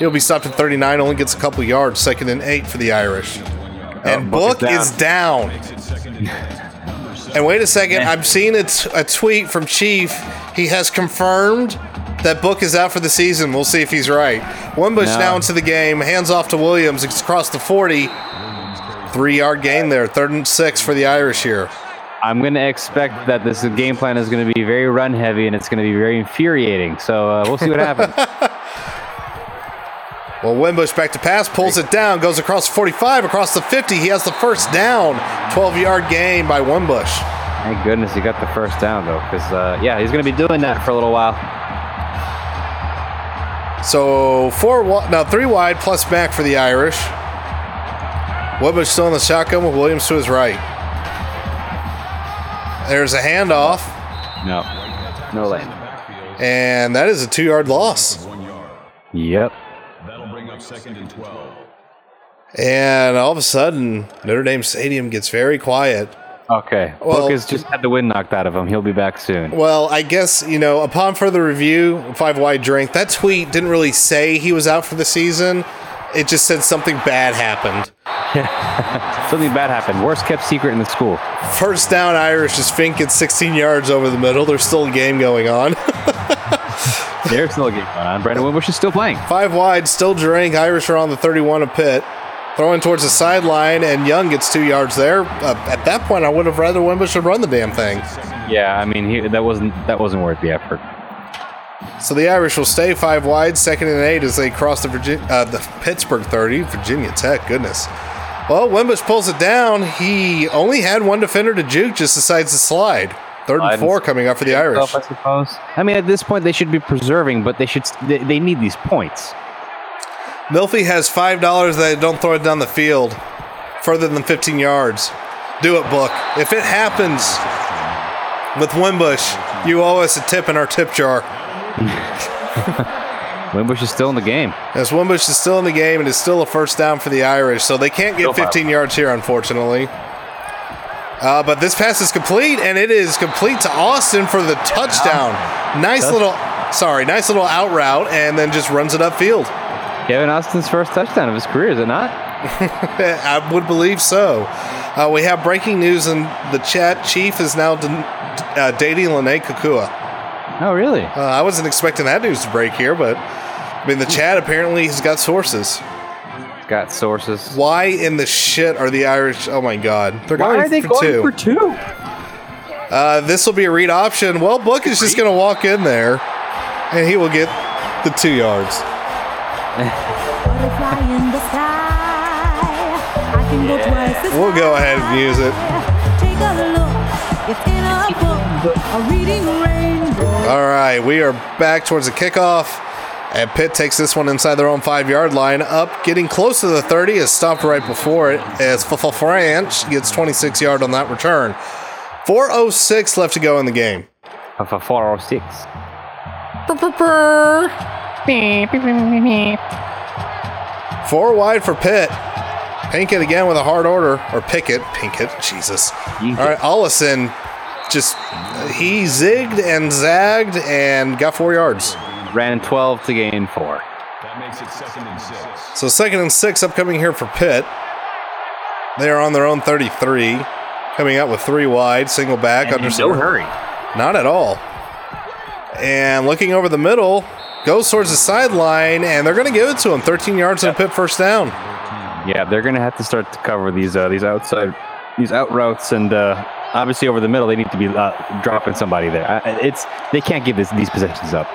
S2: He'll be stopped at 39, only gets a couple yards. Second and eight for the Irish. Oh, and
S3: Book
S2: Book
S3: is
S2: is down. And wait a second, I'm seeing a, t- a tweet from Chief. He has confirmed that book is out for the season. We'll see if he's right. Wimbush
S3: No.
S2: now into the game. Hands off to Williams. It's across the 40. Three yard gain there. Third and six for the Irish here.
S3: I'm going to expect that this game plan is going to be very run heavy and it's going to be very infuriating. So uh, we'll see what happens.
S2: Well, Wimbush back to pass, pulls it down, goes across the 45, across the 50. He has the first down. 12 yard gain by Wimbush.
S3: Thank goodness he got the first down though, because uh, yeah, he's going to be doing that for a little while.
S2: So four, now three wide plus back for the Irish. Wimbush still in the shotgun with Williams to his right. There's a handoff,
S3: No, no lane.
S2: and that is a two yard loss.
S3: Yep.
S7: That'll bring up second and 12.
S2: And all of a sudden, Notre Dame Stadium gets very quiet.
S3: Okay.
S2: Well-
S3: Book has just had the wind knocked out of him. He'll be back soon.
S2: Well, I guess, you know, upon further review, five wide drink, that tweet didn't really say he was out for the season. It just said something bad happened.
S3: Something bad happened. Worst kept secret in the school.
S2: First down, Irish as Fink gets 16 yards over the middle. There's still a game going on.
S3: There's still a game going on. Brandon Wimbush is still playing.
S2: Five wide, still drink. Irish are on the 31 of Pitt. Throwing towards the sideline, and Young gets two yards there. Uh, at that point, I would have rather Wimbush had run the damn thing.
S3: Yeah, I mean, he, that wasn't that wasn't worth the effort.
S2: So the Irish will stay five wide, second and eight as they cross the Virginia, uh, the Pittsburgh 30, Virginia Tech. Goodness. Well, Wimbush pulls it down. He only had one defender to juke, just decides to slide. Third and
S3: and
S2: four coming up for the Irish.
S3: I suppose. I mean, at this point, they should be preserving, but they should they, they need these points.
S2: Milfy has five dollars that don't throw it down the field further than 15 yards. Do it, book. If it happens with Wimbush, you owe us a tip in our tip jar.
S3: Wimbush is still in the game.
S2: As Wimbush is still in the game, and it is still a first down for the Irish, so they can't get 15 yards here, unfortunately. Uh, but this pass is complete, and it is complete to Austin for the touchdown. Nice little, sorry, nice little out route, and then just runs it upfield.
S3: Kevin Austin's first touchdown of his career, is it not?
S2: I would believe so. Uh, we have breaking news in the chat. Chief is now d- uh, dating Lennay Kekua.
S3: Oh, really?
S2: Uh, I wasn't expecting that news to break here, but I mean, the chat apparently has got sources.
S3: Got sources.
S2: Why in the shit are the Irish? Oh my god, they're
S3: Why
S2: going
S3: are they
S2: for
S3: going
S2: two.
S3: for two?
S2: uh, this will be a read option. Well, Book is just going to walk in there, and he will get the two yards.
S6: Butterfly in the sky. I can go twice as
S2: We'll go ahead and use it.
S6: high. Take a look. It's in a book. A reading rainbow.
S2: All right, we are back towards the kickoff. And Pitt takes this one inside their own five yard line, up, getting close to the 30, is stopped right before it as F- F- French gets 26 yard on that return. 4.06 left to go in the game.
S3: Of a 406.
S2: Four wide for Pitt. Pinkett again with a hard order. Or Pickett. Pinkett. Jesus. All right, Ollison just, he zigged and zagged and got four yards.
S3: Ran 12 to gain four.
S7: That makes it second and six.
S2: So second and six upcoming here for Pitt. They are on their own 33. Coming out with three wide, single back under
S3: no
S2: center.
S3: hurry.
S2: Not at all. And looking over the middle, goes towards the sideline, and they're going to give it to him. 13 yards and a Pitt first down.
S3: Yeah, they're going to have to start to cover these uh, these outside these out routes, and uh, obviously over the middle they need to be uh, dropping somebody there. I- It's they can't give this, these possessions up.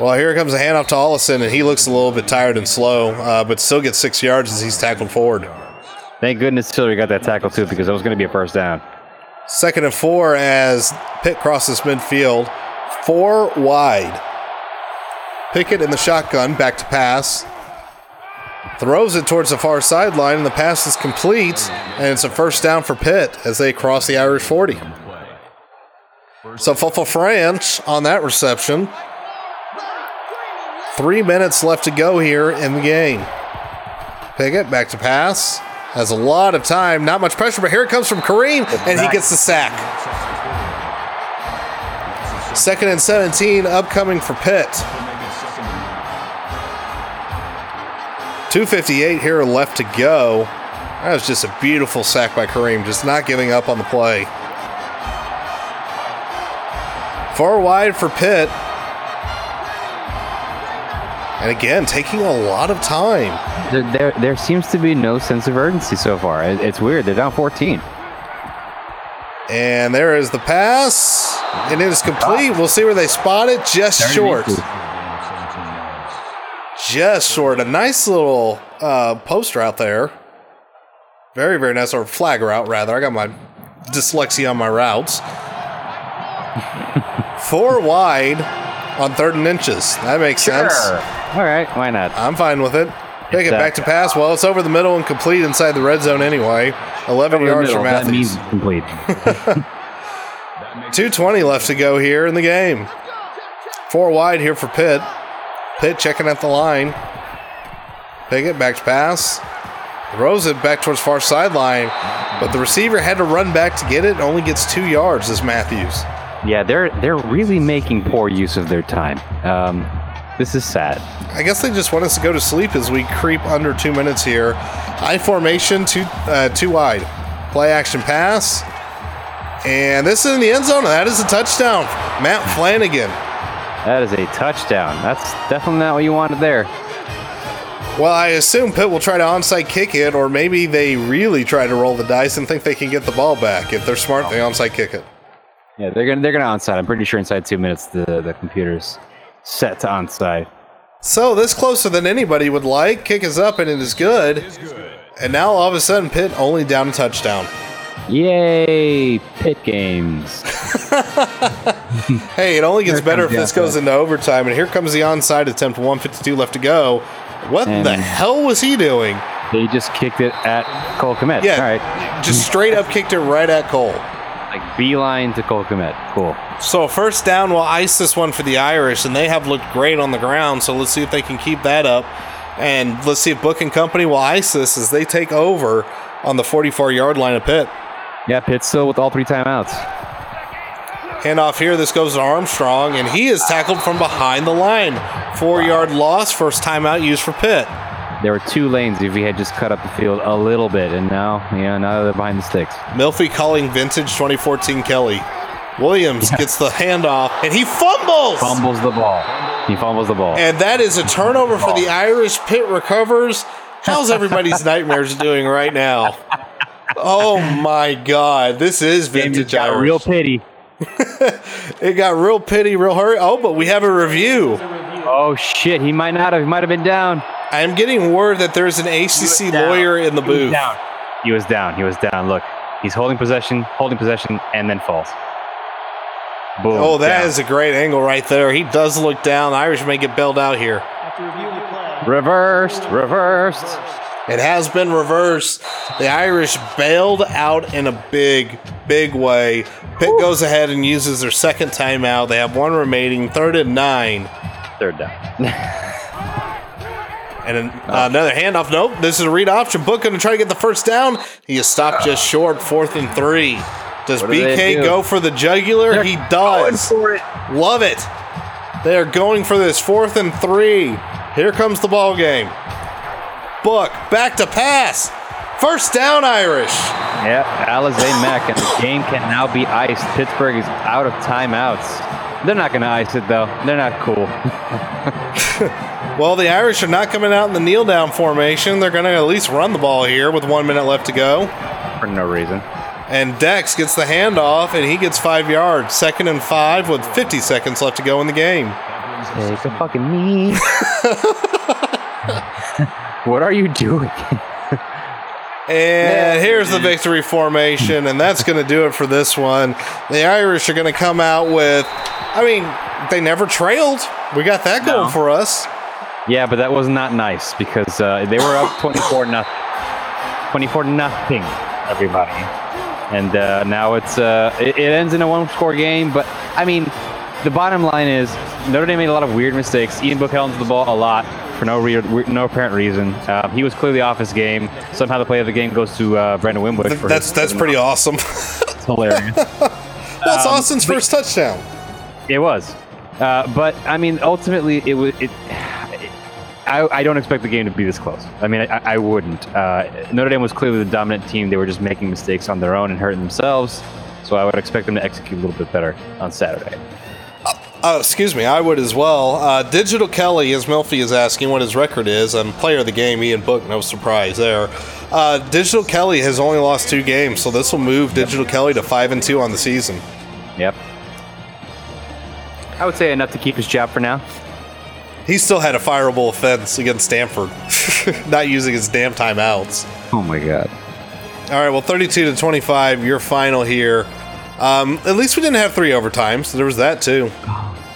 S2: Well, here comes a handoff to Ollison, and he looks a little bit tired and slow, uh, but still gets six yards as he's tackled forward.
S3: Thank goodness Tillery got that tackle too, because that was going to be a first down.
S2: Second and four as Pitt crosses midfield. Four wide. Pickett in the shotgun, back to pass. Throws it towards the far sideline, and the pass is complete. And it's a first down for Pitt as they cross the Irish 40. So for France on that reception. Three minutes left to go here in the game. Pickett back to pass. Has a lot of time, not much pressure, but here it comes from Kareem, and he gets the sack. Second and 17 upcoming for Pitt. 258 here left to go. That was just a beautiful sack by Kareem, just not giving up on the play. Far wide for Pitt. And again, taking a lot of time.
S3: There, there, there seems to be no sense of urgency so far. It, it's weird. They're down 14.
S2: And there is the pass. And it is complete. We'll see where they spot it. Just short. Just short. A nice little uh, post route there. Very, very nice. Or flag route, rather. I got my dyslexia on my routes. Four wide on third and inches. That makes sense.
S3: All right, why not?
S2: I'm fine with it. Take it back to pass. Well, it's over the middle and complete inside the red zone anyway. 11
S3: Over
S2: yards
S3: middle,
S2: for
S3: that means complete.
S2: 220 left to go here in the game. Four wide here for Pitt. Pitt checking at the line. Pickett back to pass. Throws it back towards far sideline, but the receiver had to run back to get it. Only gets two yards. as Matthews.
S3: Yeah, they're they're really making poor use of their time. Um, this is sad.
S2: I guess they just want us to go to sleep as we creep under two minutes here. High formation, two uh, two wide. Play action pass. And this is in the end zone. and That is a touchdown. Matt Flanagan.
S3: That is a touchdown. That's definitely not what you wanted there.
S2: Well, I assume Pitt will try to onside kick it, or maybe they really try to roll the dice and think they can get the ball back. If they're smart, they onside kick it.
S3: Yeah, they're gonna they're gonna onside. I'm pretty sure inside two minutes the the computer's set to onside.
S2: So this closer than anybody would like. Kick is up and it is good. good. And now all of a sudden, Pitt only down a touchdown.
S3: Yay, pit games.
S2: Hey, it only gets
S3: Here
S2: better if this goes into overtime. And here comes the onside attempt. 152 left to go. What
S3: And-
S2: the hell was he doing?
S3: They just kicked it at Cole Kmet.
S2: Yeah,
S3: All right.
S2: just straight up kicked it right at Cole.
S3: Beeline to Cole Kmet. Cool.
S2: So first down will ice this one for the Irish, and they have looked great on the ground. So let's see if they can keep that up, and let's see if Book and Company will ice this as they take over on the 44-yard line of Pitt.
S3: Yeah, Pitt still with all three timeouts.
S2: Handoff here. This goes to Armstrong, and he is tackled from behind the line. Four-yard loss. First timeout used for Pitt.
S3: There were two lanes if we had just cut up the field a little bit, and now, yeah, now they're behind the sticks.
S2: Milfy calling vintage 2014 Kelly. Williams gets the handoff, and he fumbles.
S3: Fumbles the ball. He fumbles the ball.
S2: And that is a turnover for the Irish. Pitt recovers. How's everybody's nightmares doing right now? Oh my God, this is vintage
S3: got
S2: Irish.
S3: real pity.
S2: it got real pity, real hurry. Oh, but we have a review.
S3: Oh shit, he might not have. He might have been down.
S2: I am getting word that there's an ACC lawyer in the
S3: He
S2: booth.
S3: down. He was down. He was down. Look, he's holding possession, holding possession, and then falls. Boom.
S2: Oh, that
S3: down.
S2: is a great angle right there. He does look down. The Irish may get bailed out here.
S3: reversed. Reversed.
S2: It has been reversed. The Irish bailed out in a big, big way. Pitt goes ahead and uses their second timeout. They have one remaining, third and nine.
S3: Third down.
S2: And an, uh, another handoff. Nope, this is a read option. Book going to try to get the first down. He is stopped just short, fourth and three. Does
S3: What
S2: BK
S3: do?
S2: go for the jugular? he does. It. Love it. They are going for this fourth and three. Here comes the ball game. Book back to pass. First down, Irish.
S3: Yep, Alizé Mack, and the game can now be iced. Pittsburgh is out of timeouts. They're not going to ice it though. They're not cool.
S2: Well, the Irish are not coming out in the kneel down formation. They're going to at least run the ball here with one minute left to go.
S3: For no reason.
S2: And Dex gets the handoff and he gets five yards. Second and five with 50 seconds left to go in the game.
S3: Take a fucking knee. what are you doing?
S2: And here's the victory formation, and that's going to do it for this one. The Irish are going to come out with, I mean, they never trailed. We got that going
S3: No.
S2: for us.
S3: Yeah, but that was not nice because uh, they were up 24 nothing. 24 nothing, everybody. And uh, now it's uh, it, it ends in a one score game. But I mean, the bottom line is Notre Dame made a lot of weird mistakes. Ian Book held the ball a lot for no re- no apparent reason. Uh, he was clearly off his game. Somehow the play of the game goes to uh, Brandon Wimbush. for
S2: That's that's pretty awesome.
S3: It's hilarious.
S2: That's Austin's first touchdown.
S3: It was, uh, but I mean, ultimately, it was. It, I, I don't expect the game to be this close. I mean, I, I wouldn't. Uh, Notre Dame was clearly the dominant team. They were just making mistakes on their own and hurting themselves. So I would expect them to execute a little bit better on Saturday.
S2: Uh, excuse me, I would as well. Uh, Digital Kelly, as Melfi is asking what his record is, and player of the game, Ian Book, no surprise there. Uh, Digital Kelly has only lost two games, so this will move Digital Kelly to five and two on the season.
S3: Yep. I would say enough to keep his job for now.
S2: He still had a fireable offense against Stanford, not using his damn timeouts.
S3: Oh my god.
S2: All right, well, 32 to 25, your final here. Um, at least we didn't have three overtimes. There was that too.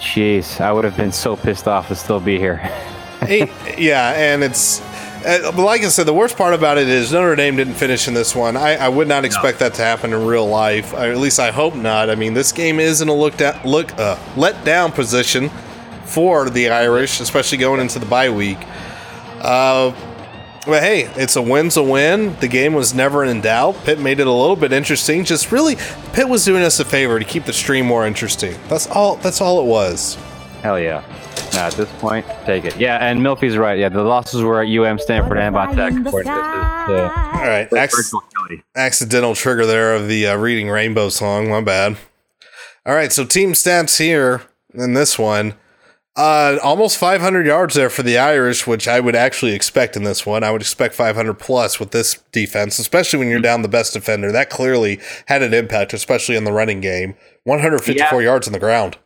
S3: Jeez, I would have been so pissed off to still be here.
S2: Eight, yeah, and it's uh, like I said, the worst part about it is Notre Dame didn't finish in this one. I, I would not expect that to happen in real life, at least I hope not. I mean, this game is in a look down, look uh, let down position for the Irish, especially going into the bye week. Uh, but hey, it's a win's a win. The game was never in doubt. Pitt made it a little bit interesting. Just really, Pitt was doing us a favor to keep the stream more interesting. That's all. That's all it was.
S3: Hell yeah. Nah, at this point, take it. Yeah, and Milfy's right. Yeah, the losses were at UM, Stanford, and Von Tech. according to this, uh,
S2: All right, acc- accidental trigger there of the uh, reading rainbow song. My bad. All right, so team stats here in this one. Uh, almost 500 yards there for the Irish, which I would actually expect in this one. I would expect 500 plus with this defense, especially when you're down the best defender. That clearly had an impact, especially in the running game. 154 yards on the ground.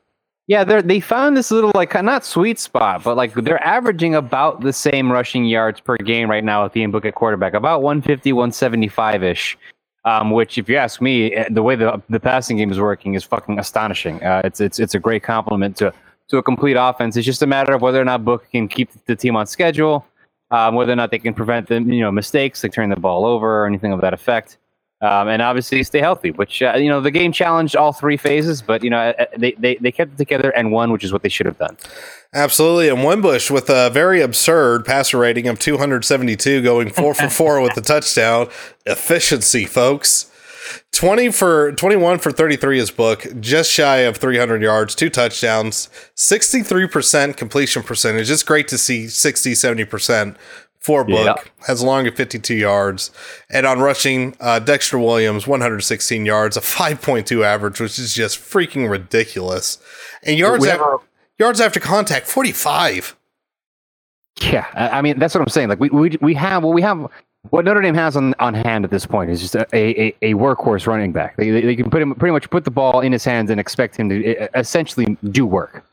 S3: Yeah, they they found this little like not sweet spot, but like they're averaging about the same rushing yards per game right now with Ian Book at quarterback, about 150, 175 ish. Um, which, if you ask me, eh, the way the the passing game is working is fucking astonishing. Uh, it's it's it's a great compliment to to a complete offense. It's just a matter of whether or not Book can keep the team on schedule, um, whether or not they can prevent the you know mistakes like turning the ball over or anything of that effect. Um, and obviously stay healthy, which uh, you know the game challenged all three phases, but you know uh, they, they they kept it together and won, which is what they should have done.
S2: Absolutely. And Wimbush with a very absurd passer rating of 272, going four for four with the touchdown. Efficiency, folks. 20 for 21 for 33 is book, just shy of 300 yards, two touchdowns, 63% completion percentage. It's great to see 60, 70% for book.
S3: Yeah.
S2: Has long at 52 yards. And on rushing, uh, Dexter Williams, 116 yards, a 5.2 average, which is just freaking ridiculous. And yards,
S3: We
S2: af-
S3: have a-
S2: yards after contact, 45.
S3: Yeah, I mean that's what I'm saying. Like we we, we have what we have. What Notre Dame has on, on hand at this point is just a, a, a workhorse running back. They, they can put him pretty much put the ball in his hands and expect him to essentially do work.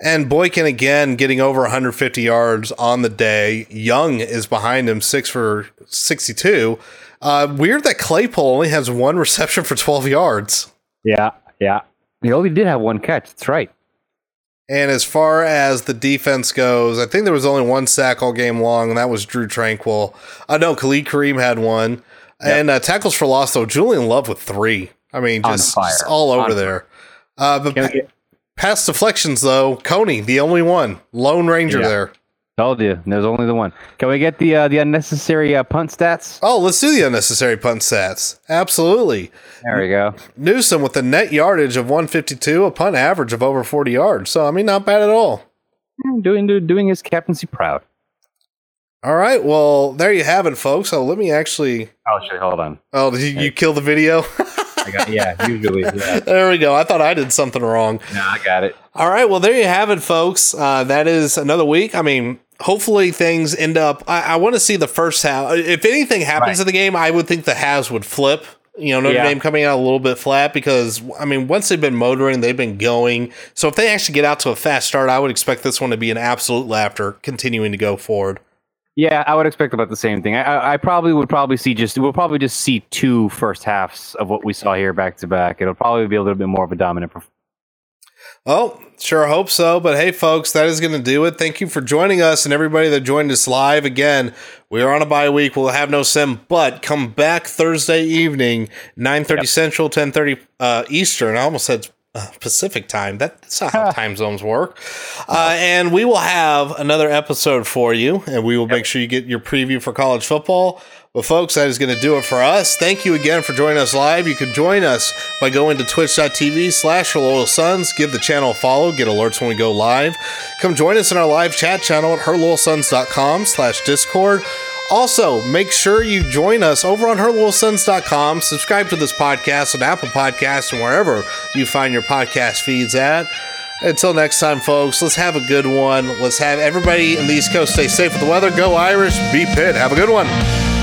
S2: And Boykin again getting over 150 yards on the day. Young is behind him, six for 62. Uh, weird that Claypool only has one reception for 12 yards.
S3: Yeah, yeah. He only did have one catch. That's right.
S2: And as far as the defense goes, I think there was only one sack all game long, and that was Drew Tranquill. Uh, no, Khalid Kareem had one. And uh, tackles for loss, though, Julian Love with three. I mean, just, just all over there. Uh, but pa-
S3: get-
S2: past deflections, though, Coney, the only one. Lone Ranger
S3: Yeah.
S2: there.
S3: Told you. There's only the one. Can we get the uh, the unnecessary uh, punt stats?
S2: Oh, let's do the unnecessary punt stats. Absolutely.
S3: There we go.
S2: Newsome with a net yardage of 152, a punt average of over 40 yards. So, I mean, not bad at all.
S3: Doing doing his captaincy proud.
S2: All right. Well, there you have it, folks. So, let me actually.
S3: Oh shit! Hold on.
S2: Oh, did you, you kill the video?
S3: Got, yeah, usually. Yeah.
S2: there we go. I thought I did something wrong.
S3: No, I got it.
S2: All right. Well, there you have it, folks. Uh, that is another week. I mean, hopefully things end up. I, I want to see the first half. If anything happens
S3: Right.
S2: in the game, I would think the halves would flip. You know, Notre
S3: Yeah.
S2: Dame coming out a little bit flat because, I mean, once they've been motoring, they've been going. So if they actually get out to a fast start, I would expect this one to be an absolute laughter continuing to go forward.
S3: Yeah, I would expect about the same thing. I, I, probably would probably see just we'll probably just see two first halves of what we saw here back to back. It'll probably be a little bit more of a dominant. perf-
S2: Oh, sure hope so. But hey, folks, that is going to do it. Thank you for joining us and everybody that joined us live. Again, we are on a bye week. We'll have no sim, but come back Thursday evening, 9.30 Central, 10.30 uh, Eastern. I almost said uh, Pacific time. That, that's not how time zones work. Uh, and we will have another episode for you, and we will make sure you get your preview for college football. But folks, that is going to do it for us. Thank you again for joining us live. You can join us by going to twitch.tv slash Loyal Sons. Give the channel a follow. Get alerts when we go live. Come join us in our live chat channel at herloyalsons.com slash discord. Also, make sure you join us over on herloyalsons.com. Subscribe to this podcast on Apple Podcasts and wherever you find your podcast feeds at. Until next time, folks, let's have a good one. Let's have everybody in the East Coast stay safe with the weather. Go Irish, be Pitt. Have a good one.